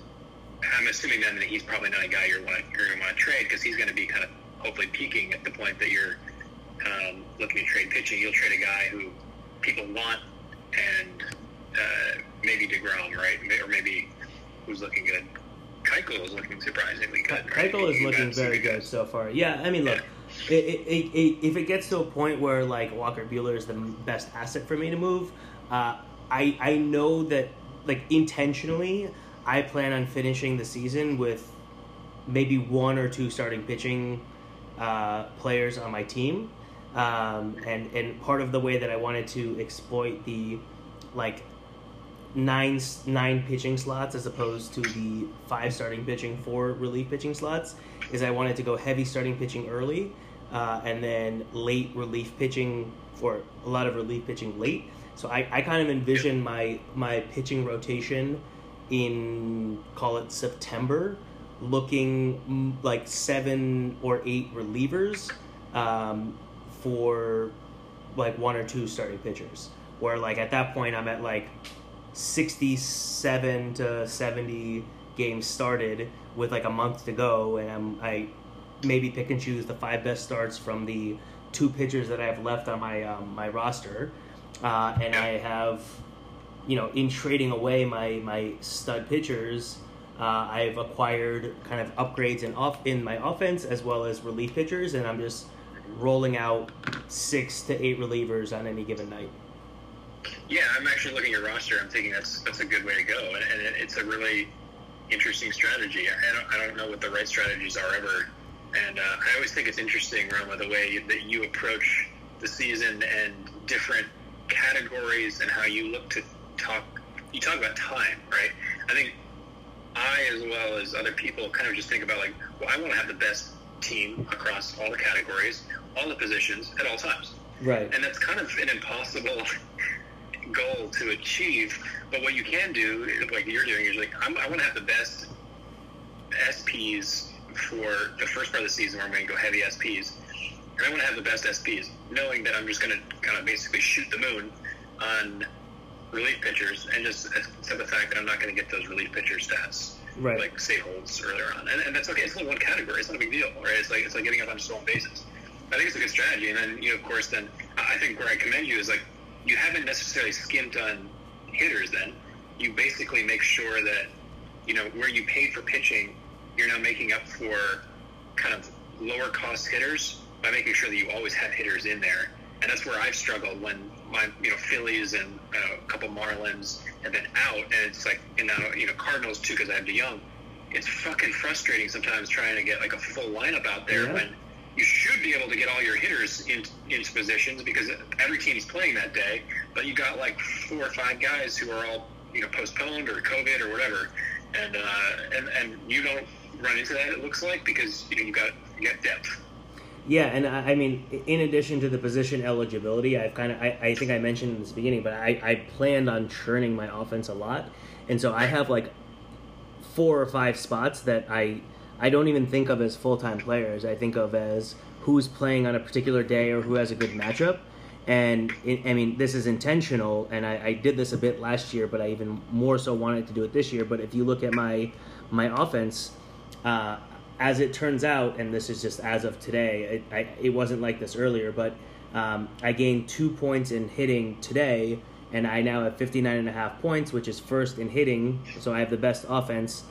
I'm assuming then that he's probably not a guy you're, want, you're going to want to trade because he's going to be kind of hopefully peaking at the point that you're um, looking to trade pitching. You'll trade a guy who people want and uh, maybe DeGrom, right? Or maybe who's looking good. Keuchel is looking surprisingly good. Right? Keuchel is looking very good so far. Yeah, I mean, look, yeah. it, it, it, if it gets to a point where like Walker Buehler is the best asset for me to move, uh, I I know that like intentionally, I plan on finishing the season with maybe one or two starting pitching uh, players on my team. Um, and and part of the way that I wanted to exploit the like nine nine pitching slots as opposed to the five starting pitching, four relief pitching slots is I wanted to go heavy starting pitching early, uh, and then late relief pitching for a lot of relief pitching late. So I, I kind of envision my my pitching rotation in call it September, looking mm, like seven or eight relievers um, for like one or two starting pitchers. Where like at that point I'm at like 67 to 70 games started with like a month to go, and I'm, I maybe pick and choose the five best starts from the two pitchers that I have left on my um, my roster, uh, and I have, you know, in trading away my my stud pitchers, uh, I've acquired kind of upgrades in off in my offense as well as relief pitchers, and I'm just rolling out six to eight relievers on any given night. Yeah, I'm actually looking at your roster. I'm thinking that's that's a good way to go, and, and it's a really interesting strategy. I don't, I don't know what the right strategies are ever, and uh, I always think it's interesting, Roma, the way that you approach the season and different categories and how you look to talk. You talk about time, right? I think I, as well as other people, kind of just think about like, well, I want to have the best team across all the categories, all the positions at all times. Right. And that's kind of an impossible goal to achieve. But what you can do, like you're doing, is like I'm, i want to have the best SPs for the first part of the season where I'm going to go heavy SPs, and I want to have the best SPs, knowing that I'm just going to kind of basically shoot the moon on relief pitchers and just accept the fact that I'm not going to get those relief pitcher stats. Right. Like say holds earlier on, and, and that's okay. It's only one category. It's not a big deal, right? It's like it's like getting up on stolen bases. I think it's a good strategy, and then you know, of course, then I think where I commend you is like you haven't necessarily skimped on hitters then. You basically make sure that, you know, where you paid for pitching, you're now making up for kind of lower cost hitters by making sure that you always have hitters in there. And that's where I've struggled when my, you know, Phillies and uh, a couple Marlins have been out. And it's like, and now, you know, Cardinals too, because I have DeJong. It's fucking frustrating sometimes trying to get like a full lineup out there yeah. when you should be able to get all your hitters in, into positions because every team is playing that day. But you got like four or five guys who are all you know postponed or COVID or whatever, and uh, and and you don't run into that. It looks like because you know you got you got depth. Yeah, and I, I mean, in addition to the position eligibility, I've kind of I, I think I mentioned in this beginning, but I I planned on churning my offense a lot, and so I have like four or five spots that I I don't even think of as full time players. I think of as who's playing on a particular day or who has a good matchup. And it, I mean, this is intentional, and I, I, did this a bit last year, but I even more so wanted to do it this year. But if you look at my my offense, uh, as it turns out, and this is just as of today, it, I, it wasn't like this earlier, but um, I gained two points in hitting today, and I now have 59 and a half points, which is first in hitting. So I have the best offense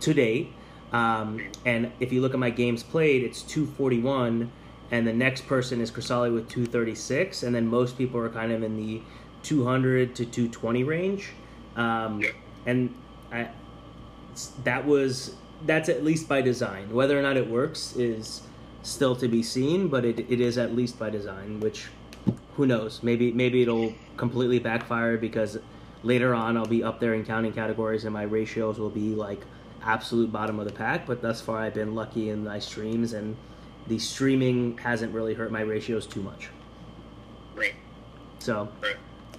to date. Um, and if you look at my games played, it's 241, and the next person is Crisali with 236, and then most people are kind of in the 200 to 220 range. Um, and I, that was that's at least by design. Whether or not it works is still to be seen, but it, it is at least by design. Which, who knows? Maybe maybe it'll completely backfire because later on I'll be up there in counting categories and my ratios will be like absolute bottom of the pack, but thus far I've been lucky in my streams, and the streaming hasn't really hurt my ratios too much. Right. So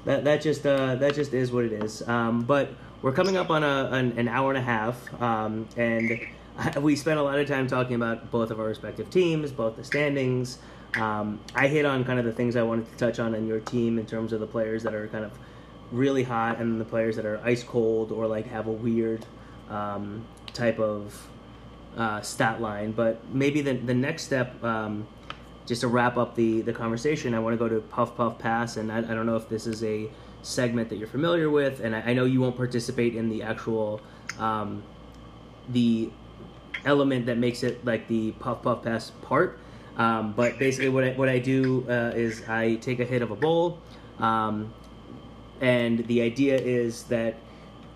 that that just uh, that just is what it is. Um, but we're coming up on a an, an hour and a half, um, and we spent a lot of time talking about both of our respective teams, both the standings. Um, I hit on kind of the things I wanted to touch on in your team in terms of the players that are kind of really hot and the players that are ice cold or like have a weird um, type of uh, stat line. But maybe the the next step, um, just to wrap up the the conversation, I want to go to puff puff pass, and I, I don't know if this is a segment that you're familiar with, and I, I know you won't participate in the actual um, the element that makes it like the puff puff pass part. Um, but basically, what I, what I do uh, is I take a hit of a bowl, um, and the idea is that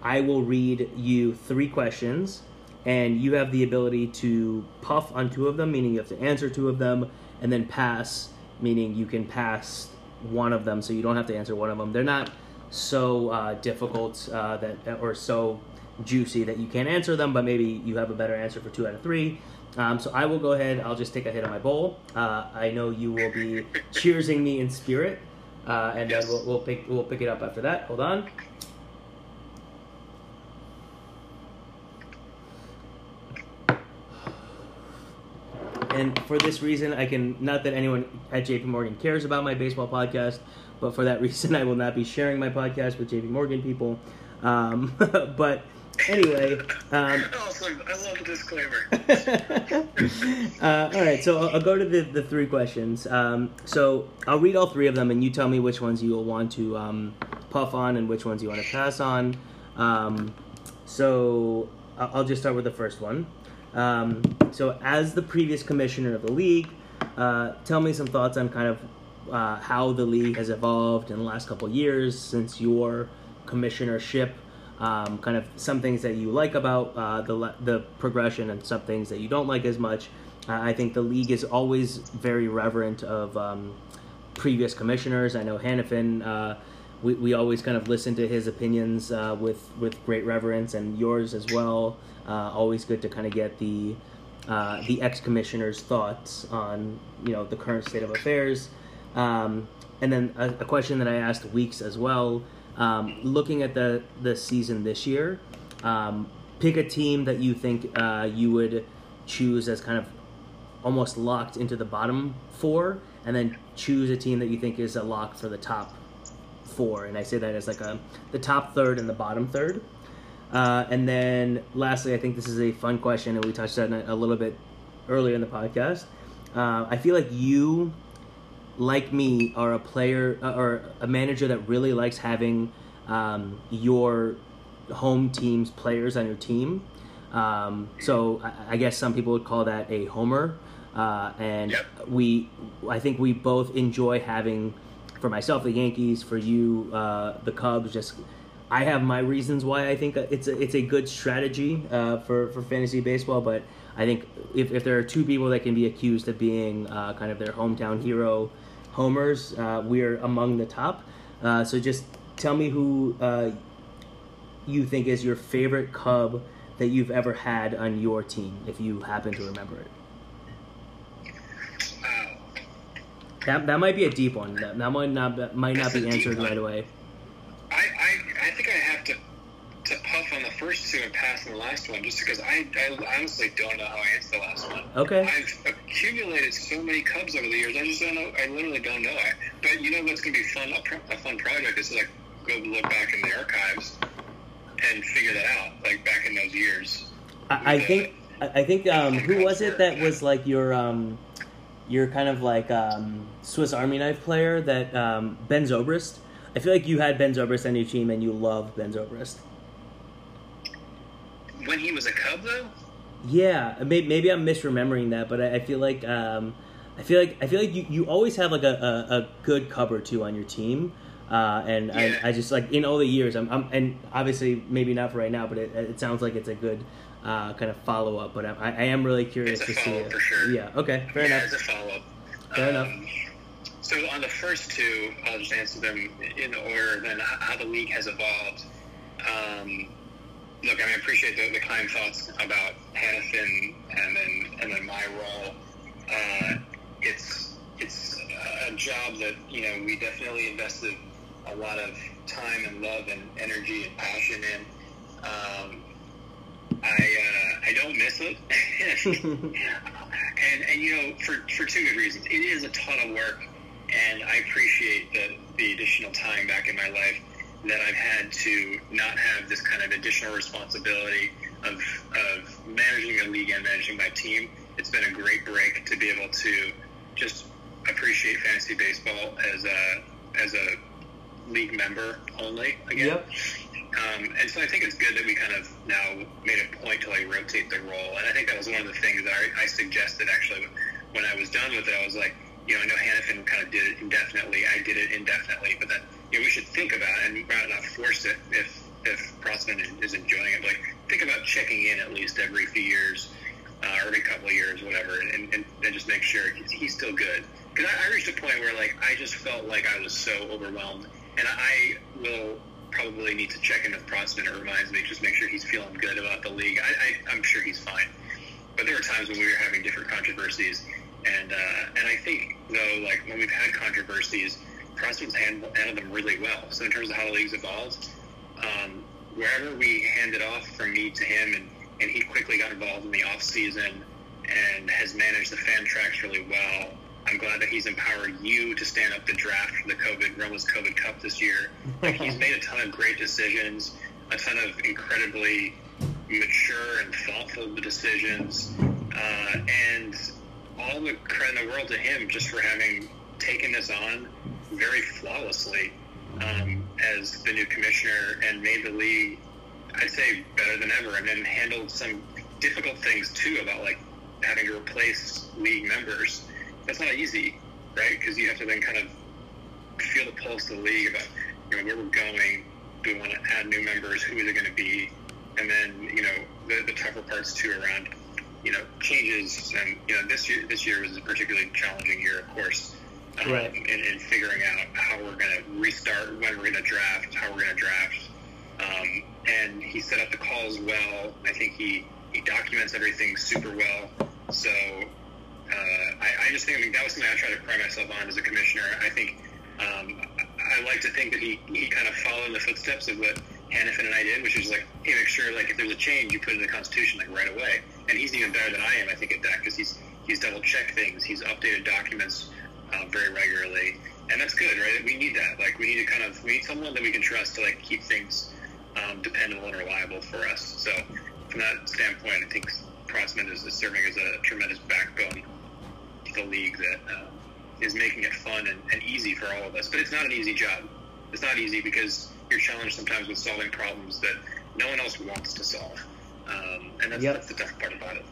I will read you three questions, and you have the ability to puff on two of them, meaning you have to answer two of them, and then pass, meaning you can pass one of them, so you don't have to answer one of them. They're not so uh, difficult uh, that or so juicy that you can't answer them, but maybe you have a better answer for two out of three. Um, so I will go ahead. I'll just take a hit of my bowl. Uh, I know you will be cheersing me in spirit, uh, and Yes. then we'll, we'll pick we'll pick it up after that. Hold on. And for this reason, I can not that anyone at JP Morgan cares about my baseball podcast, but for that reason, I will not be sharing my podcast with JP Morgan people. Um, but anyway, um, Awesome. I love the disclaimer. uh, all right, so I'll, I'll go to the, the three questions. Um, so I'll read all three of them, and you tell me which ones you will want to um, puff on and which ones you want to pass on. Um, so I'll just start with the first one. Um, so, as the previous commissioner of the league, uh, tell me some thoughts on kind of uh, how the league has evolved in the last couple years since your commissionership. Um, kind of some things that you like about uh, the the progression and some things that you don't like as much. Uh, I think the league is always very reverent of um, previous commissioners. I know Hannafin. We, we always kind of listen to his opinions uh, with with great reverence, and yours as well. Uh, always good to kind of get the uh, the ex commissioner's thoughts on you know the current state of affairs. Um, and then a, a question that I asked Weeks as well. Um, looking at the the season this year, um, pick a team that you think uh, you would choose as kind of almost locked into the bottom four, and then choose a team that you think is a lock for the top four. And I say that as like a the top third and the bottom third. Uh, and then lastly, I think this is a fun question, and we touched on it a little bit earlier in the podcast. Uh, I feel like you, like me, are a player uh, or a manager that really likes having um, your home team's players on your team. Um, so I, I guess some people would call that a homer. Uh, and Yep. we, I think we both enjoy having, for myself, the Yankees, for you, uh, the Cubs. Just, I have my reasons why I think it's a, it's a good strategy uh, for for fantasy baseball. But I think if, if there are two people that can be accused of being uh, kind of their hometown hero, homers, uh, we're among the top. Uh, so just tell me who uh, you think is your favorite Cub that you've ever had on your team, if you happen to remember it. Wow. That, that might be a deep one. That, that might not that might not That's be answered right away. I, I, I think I have to to puff on the first two and pass on the last one, just because I, I honestly don't know how I answer the last one. Okay. I've accumulated so many Cubs over the years. I just don't know. I literally don't know. I, but you know what's going to be fun? A, a fun project is to like go look back in the archives and figure that out. Like back in those years. I, I think I I think um, who was it that was like your um, your kind of like um, Swiss Army knife player that um, Ben Zobrist. I feel like you had Ben Zobrist on your team and you love Ben Zobrist. When he was a Cub, though. Yeah, maybe, maybe I'm misremembering that, but I, I feel like um, I feel like I feel like you, you always have like a, a, a good Cub or two on your team, uh, and Yeah. I, I just like in all the years I'm, I'm and obviously maybe not for right now, but it, it sounds like it's a good uh, kind of follow up. But I, I am really curious to see it. for sure. Yeah. Okay. Fair yeah, enough. as a follow up. Fair enough. So on the first two, I'll just answer them in order. Then how the league has evolved. Um, look, I mean, I appreciate the, the kind thoughts about Hannafin and then and then my role. Uh, it's it's a job that you know we definitely invested a lot of time and love and energy and passion in. Um, I uh, I don't miss it. and and you know for for two good reasons. It is a ton of work, and I appreciate the the additional time back in my life that I've had to not have this kind of additional responsibility of of managing a league and managing my team. It's been a great break to be able to just appreciate fantasy baseball as a as a league member only again. Yep. Um, and so I think it's good that we kind of now made a point to like rotate the role. And I think that was one of the things that I, I suggested actually when I was done with it. I was like, you know, I know Hannafin kind of did it indefinitely. I did it indefinitely, but that you know we should think about it and rather not force it if if Protzman is enjoying it. Like think about checking in at least every few years uh, or every couple of years, whatever, and, and, and just make sure he's, he's still good. Because I, I reached a point where like I just felt like I was so overwhelmed, and I will probably need to check in with Protzman. It reminds me, just make sure he's feeling good about the league. I, I, I'm sure he's fine. But there were times when we were having different controversies, and uh, and I think though, like when we've had controversies, Protzman's handled, handled them really well. So in terms of how the league's evolved, um, wherever we handed off from me to him, and, and he quickly got involved in the off season and has managed the Fantrax really well. I'm glad that he's empowered you to stand up the draft for the COVID Roma's COVID Cup this year. Like he's made a ton of great decisions, a ton of incredibly mature and thoughtful decisions, uh, and all the credit in the world to him just for having taken this on very flawlessly um, as the new commissioner and made the league, I'd say, better than ever, and then handled some difficult things too about like having to replace league members that's not easy, right? Because you have to then kind of feel the pulse of the league about you know where we're going. Do we want to add new members? Who is it going to be? And then you know the, the tougher parts too around you know changes. And you know this year this year was a particularly challenging year, of course. Um, right. in, in figuring out how we're going to restart, when we're going to draft, how we're going to draft. Um, and he set up the calls well. I think he, he documents everything super well. So uh, I, I just think I mean, that was something I try to pride myself on as a commissioner. I think um, I like to think that he, he kind of followed in the footsteps of what Hannafin and I did, which is like, hey, make sure like if there's a change, you put it in the Constitution like right away. And he's even better than I am, I think, at that because he's he's double checked things, he's updated documents uh, very regularly, and that's good, right? We need that. Like we need to kind of we need someone that we can trust to like keep things um, dependable and reliable for us. So from that standpoint, I think Protzman is, is serving as a tremendous backbone the league that uh, is making it fun and, and easy for all of us. But it's not an easy job. It's not easy because you're challenged sometimes with solving problems that no one else wants to solve. Um, and that's, Yep. that's the tough part about it.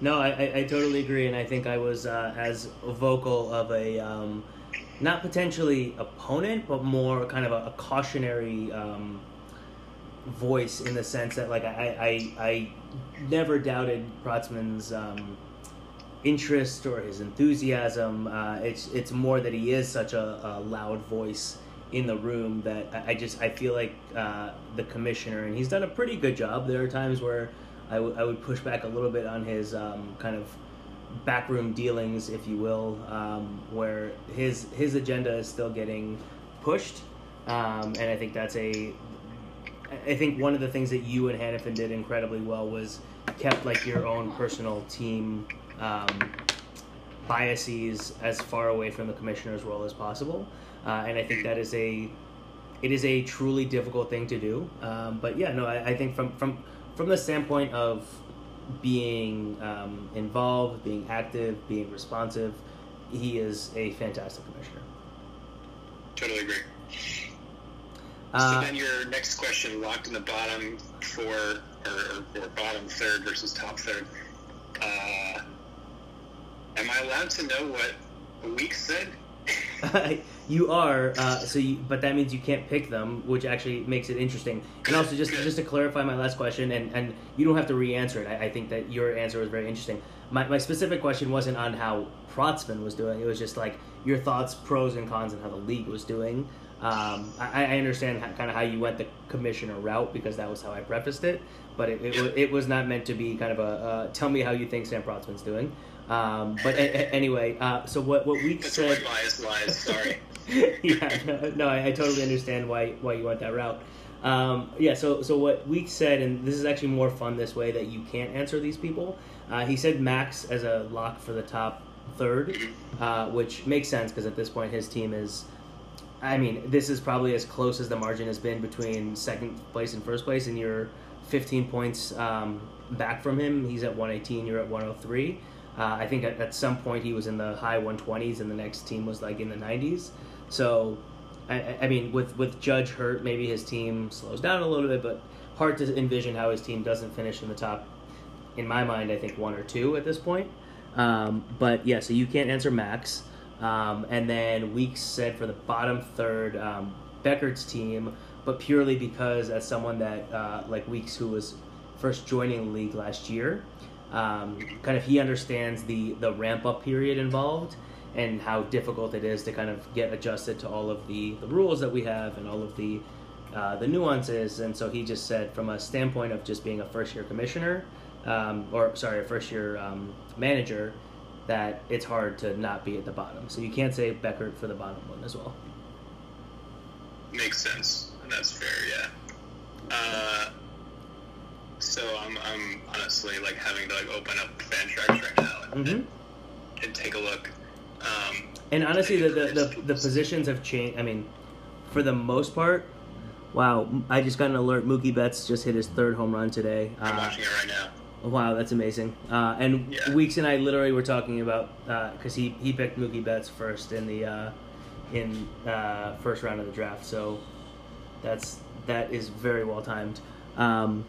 No, I, I, I totally agree, and I think I was uh, as vocal of a um, not potentially opponent, but more kind of a, a cautionary um, voice in the sense that like I I, I never doubted Protzman's um, interest or his enthusiasm. Uh, it's it's more that he is such a, a loud voice in the room that I, I just I feel like uh, the commissioner and he's done a pretty good job. There are times where I, w- I would push back a little bit on his um, kind of backroom dealings, if you will, um, where his his agenda is still getting pushed, um, and I think that's a I think one of the things that you and Hannafin did incredibly well was kept like your own personal team um, biases as far away from the commissioner's role as possible, uh, and I think that is a it is a truly difficult thing to do. Um, but yeah, no, I, I think from from from the standpoint of being um, involved, being active, being responsive, he is a fantastic commissioner. Totally agree. Uh, so then your next question, locked in the bottom four or, or bottom third versus top third. Uh, am I allowed to know what week said? you are uh, so, you, but that means you can't pick them, which actually makes it interesting. And also, just just to clarify my last question, and, and you don't have to re-answer it. I, I think that your answer was very interesting. My my specific question wasn't on how Protzman was doing. It was just like your thoughts, pros and cons, and how the league was doing. Um, I, I understand how, kind of how you went the commissioner route because that was how I prefaced it, but it, it, it was not meant to be kind of a uh, tell me how you think Sam Protzman's doing. Um, but a, a- anyway, uh, so what what week That's said? lies. Sorry. yeah, no, no I, I totally understand why why you went that route. Um, yeah, so so what Weeks said, and this is actually more fun this way that you can't answer these people. Uh, he said Max as a lock for the top third, uh, which makes sense because at this point his team is. I mean, this is probably as close as the margin has been between second place and first place, and you're 15 points um, back from him. He's at 118, you're at 103. Uh, I think at, at some point he was in the high 120s, and the next team was like in the 90s. So, I, I mean, with with Judge hurt, maybe his team slows down a little bit, but hard to envision how his team doesn't finish in the top. In my mind, I think one or two at this point. Um, but yeah, so you can't answer Max. Um, and then Weeks said for the bottom third, um, Beckert's team, but purely because as someone that uh, like Weeks, who was first joining the league last year, um, kind of he understands the the ramp up period involved and how difficult it is to kind of get adjusted to all of the, the rules that we have and all of the uh, the nuances. And so he just said, from a standpoint of just being a first year commissioner, um, or sorry, a first year um, manager, that it's hard to not be at the bottom. So you can't say Beckert for the bottom one as well. Makes sense. And that's fair, yeah. Uh, so I'm, I'm honestly like having to like open up Fantrax right now and, Mm-hmm. and take a look. Um, And honestly, the, the, the, the positions have changed. I mean, for the most part, wow, I just got an alert. Mookie Betts just hit his third home run today. I'm Uh, watching it right now. Wow, that's amazing. Uh, and Yeah. Weeks and I literally were talking about because he, he picked Mookie Betts first in the uh, in uh, first round of the draft. So that's that is very well timed. Um,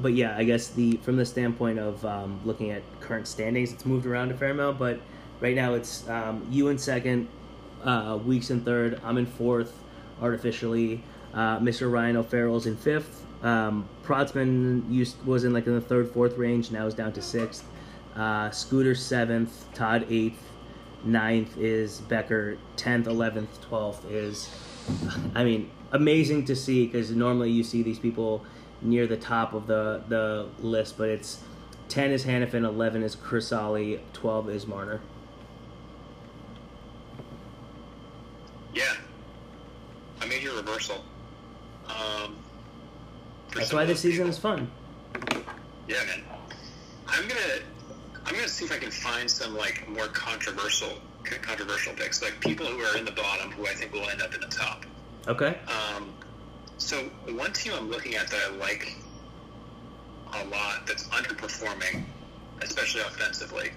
but yeah, I guess the from the standpoint of um, looking at current standings, it's moved around a fair amount. But right now, it's um, you in second, uh, Weeks in third. I'm in fourth, artificially. Uh, Mr. Ryan O'Farrell's in fifth. Um, Protzman used was in like in the third, fourth range. Now is down to sixth. Uh, Scooter seventh. Todd eighth. Ninth is Becker. Tenth, eleventh, twelfth is. I mean, amazing to see because normally you see these people near the top of the the list, but it's ten is Hannafin, eleven is Crisali, twelve is Marner. Yeah. I made your reversal. Um, That's why this season people. is fun. Yeah, man. I'm gonna I'm gonna see if I can find some like more controversial controversial picks, like people who are in the bottom who I think will end up in the top. Okay. Um, so one team I'm looking at that I like a lot that's underperforming, especially offensively,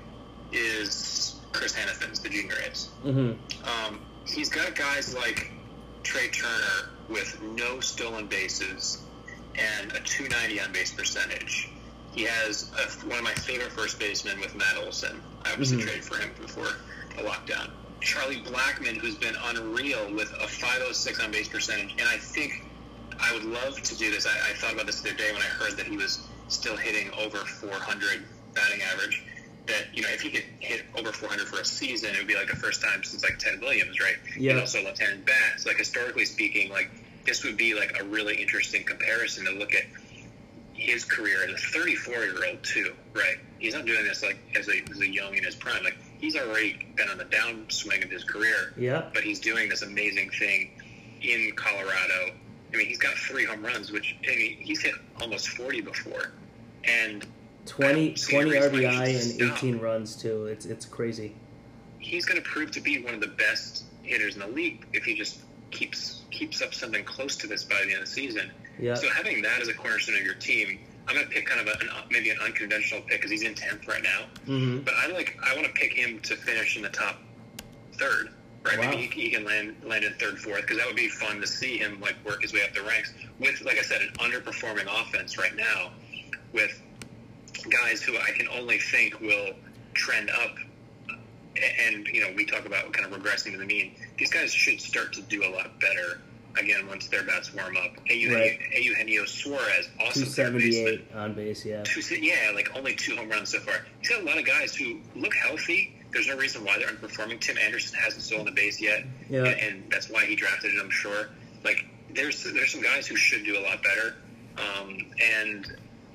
is Chris Hannafin's the Junior A's. Mm-hmm. Um, he's got guys like Trea Turner with no stolen bases and a 290 on base percentage. He has a, one of my favorite first basemen with Matt Olson. I obviously Mhm. traded for him before the lockdown. Charlie Blackmon, who's been unreal with a 506 on base percentage, and I think I would love to do this. I, I thought about this the other day when I heard that he was still hitting over 400 batting average. That you know, if he could hit over 400 for a season, it would be like the first time since like Ted Williams, right? Yeah. And also left-handed bat. So like historically speaking, like this would be like a really interesting comparison to look at his career as a 34 year old too, right? He's not doing this like as a, as a young in his prime. Like he's already been on the downswing of his career, Yeah. but he's doing this amazing thing in Colorado. I mean, he's got three home runs, which I mean, he's hit almost 40 before, and 20, 20 reason why he RBI and 18 runs too. It's it's crazy. he's going to prove to be one of the best hitters in the league if he just keeps keeps up something close to this by the end of the season. Yeah. So having that as a cornerstone of your team, I'm going to pick kind of a, an, maybe an unconventional pick because he's in tenth right now. Mm-hmm. But I like I want to pick him to finish in the top third. Right, Wow. maybe he, he can land land in third, fourth, because that would be fun to see him like work his way up the ranks with, like I said, an underperforming offense right now, with guys who I can only think will trend up. And you know, we talk about kind of regressing to the mean. These guys should start to do a lot better again once their bats warm up. Eugenio, Right. Eugenio Suarez, awesome third baseman. 278 on base, yeah. Two, yeah, like only two home runs so far. He's got a lot of guys who look healthy. There's no reason why they're underperforming. Tim Anderson hasn't stolen the base yet, Yeah. and, and that's why he drafted it. I'm sure. Like there's there's some guys who should do a lot better, um, and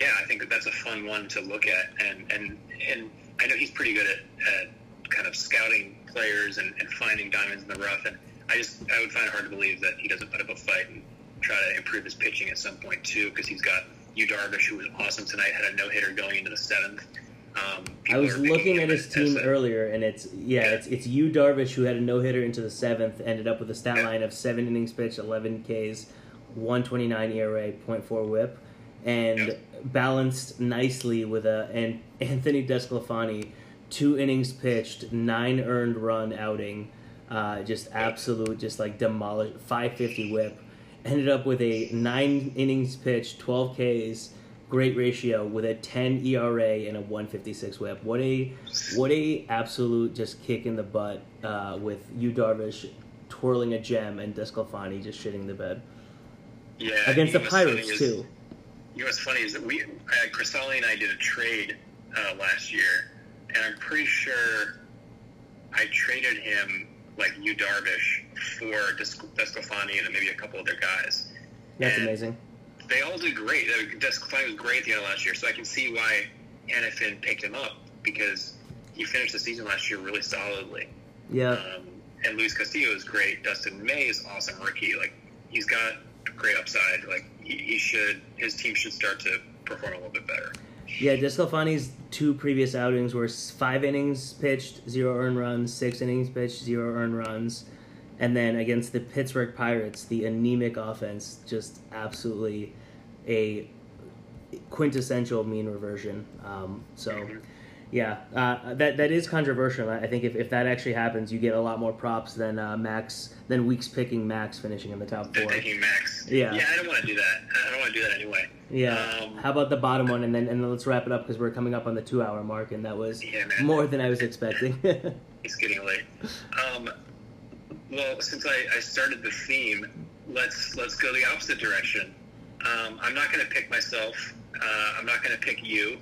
yeah, I think that that's a fun one to look at. And and and I know he's pretty good at, at kind of scouting players and, and finding diamonds in the rough. And I just I would find it hard to believe that he doesn't put up a fight and try to improve his pitching at some point too, because he's got Yu Darvish, who was awesome tonight, had a no hitter going into the seventh. Um, I was looking at his team a- earlier, and it's yeah, Yeah. it's it's Yu Darvish who had a no hitter into the seventh, ended up with a stat line of seven innings pitched, eleven Ks, one twenty nine ERA, 0.4 WHIP, and Yeah. balanced nicely with a and Anthony Desclafani, two innings pitched, nine earned run outing, uh, just absolute, just like demolish five fifty WHIP, ended up with a nine innings pitched, twelve Ks. Great ratio with a 10 ERA and a 156 WHIP. What a what a absolute just kick in the butt uh, with Yu Darvish twirling a gem and Desclafani just shitting the bed yeah, against the know what's funny Pirates is- too. You know what's funny is that we, uh, Crisali and I did a trade uh, last year, and I'm pretty sure I traded him like Yu Darvish for Des- Desclafani and maybe a couple other guys. That's And amazing. They all did great. Uh, Desclafani was great at the end of last year, so I can see why Hannafin picked him up because he finished the season last year really solidly. Yeah, Um, and Luis Castillo is great. Dustin May is awesome rookie. Like he's got great upside. Like he, he should, his team should start to perform a little bit better. yeah. Desclafani's two previous outings were five innings pitched, zero earned runs, six innings pitched, zero earned runs, and then against the Pittsburgh Pirates, the anemic offense, just absolutely a quintessential mean reversion. Um, so. Yeah, uh, that that is controversial. I think if, if that actually happens, you get a lot more props than uh, Max than weeks picking Max finishing in the top four. taking Max. Yeah. Yeah, I don't want to do that. I don't want to do that anyway. Yeah. Um, How about the bottom one, and then and then let's wrap it up because we're coming up on the two hour mark, and that was Yeah, more than I was expecting. It's getting late. Um, well, since I, I started the theme, let's let's go the opposite direction. Um, I'm not going to pick myself. Uh, I'm not going to pick you,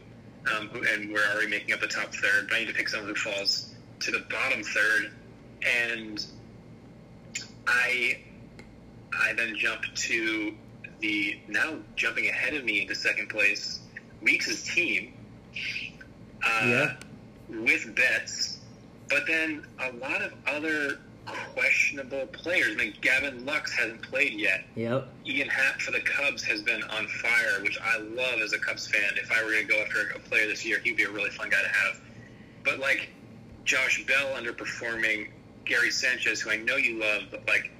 um, and we're already making up the top third. But I need to pick someone who falls to the bottom third, and I I then jump to the now jumping ahead of me into second place, Weeks' team. Uh, Yeah. With Betts, but then a lot of other questionable players. I mean, Gavin Lux hasn't played yet. yep. Ian Happ for the Cubs has been on fire, which I love as a Cubs fan. If I were going to go after a player this year, he'd be a really fun guy to have. But like Josh Bell underperforming, Gary Sanchez, who I know you love, but like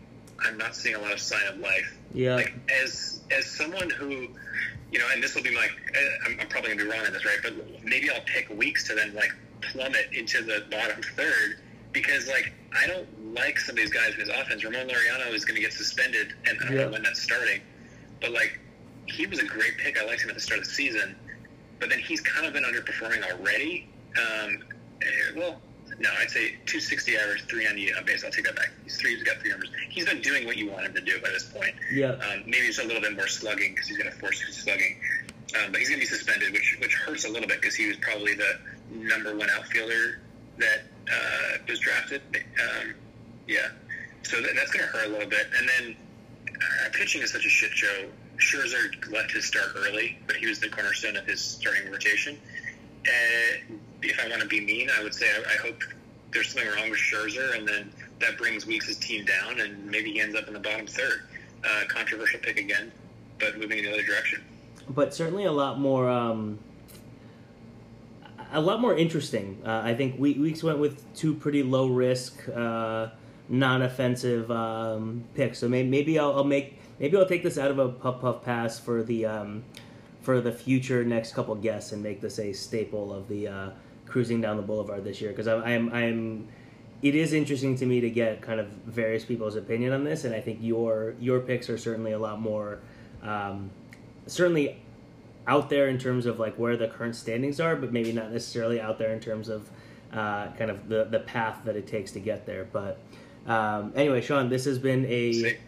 I'm not seeing a lot of sign of life. Yeah. Like as as someone who, you know, and this will be my, uh, I'm, I'm probably gonna be wrong on this, right? But maybe I'll pick weeks to then like plummet into the bottom third because like I don't like some of these guys in his offense. Ramon Laureano is going to get suspended, and I don't Yeah. know when that's starting. But like, he was a great pick. I liked him at the start of the season, but then he's kind of been underperforming already. Um, eh, well, no, I'd say 260 average, 390 on the base. I'll take that back. He's three. He's got three numbers. He's been doing what you want him to do by this point. Yeah. Um, maybe it's a little bit more slugging because he's going to force his slugging. Um, but he's going to be suspended, which which hurts a little bit because he was probably the number one outfielder that uh, was drafted. Um, yeah, so that, that's going to hurt a little bit. And then uh, pitching is such a shit show. Scherzer left his start early, but he was the cornerstone of his starting rotation. Uh, if I want to be mean, I would say I, I hope there's something wrong with Scherzer, and then that brings Weeks' team down, and maybe he ends up in the bottom third. Uh, controversial pick again, but moving in the other direction. but certainly a lot more um, a lot more interesting. Uh, I think we Weeks went with two pretty low risk, uh, non offensive um, picks. So maybe, maybe I'll, I'll make maybe I'll take this out of a puff puff pass for the um, for the future next couple guests and make this a staple of the uh, cruising down the boulevard this year because I'm I'm I'm it is interesting to me to get kind of various people's opinion on this, and I think your your picks are certainly a lot more, um, certainly out there in terms of like where the current standings are, but maybe not necessarily out there in terms of uh, kind of the the path that it takes to get there. But um, anyway, Sean, this has been a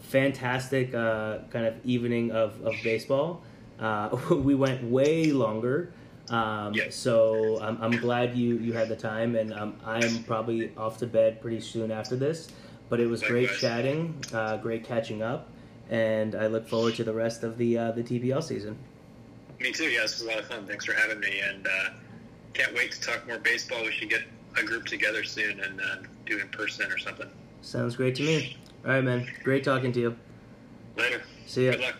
fantastic uh, kind of evening of of baseball. Uh, we went way longer. Um, Yes. So I'm, I'm glad you, you had the time, and um, I'm probably off to bed pretty soon after this. But it was great chatting, uh, great catching up, and I look forward to the rest of the uh, the TPL season. Me too. Yeah, this was a lot of fun. Thanks for having me, and uh, can't wait to talk more baseball. We should get a group together soon and uh, do it in person or something. Sounds great to me. All right, man. Great talking to you. Later. See ya. Good luck.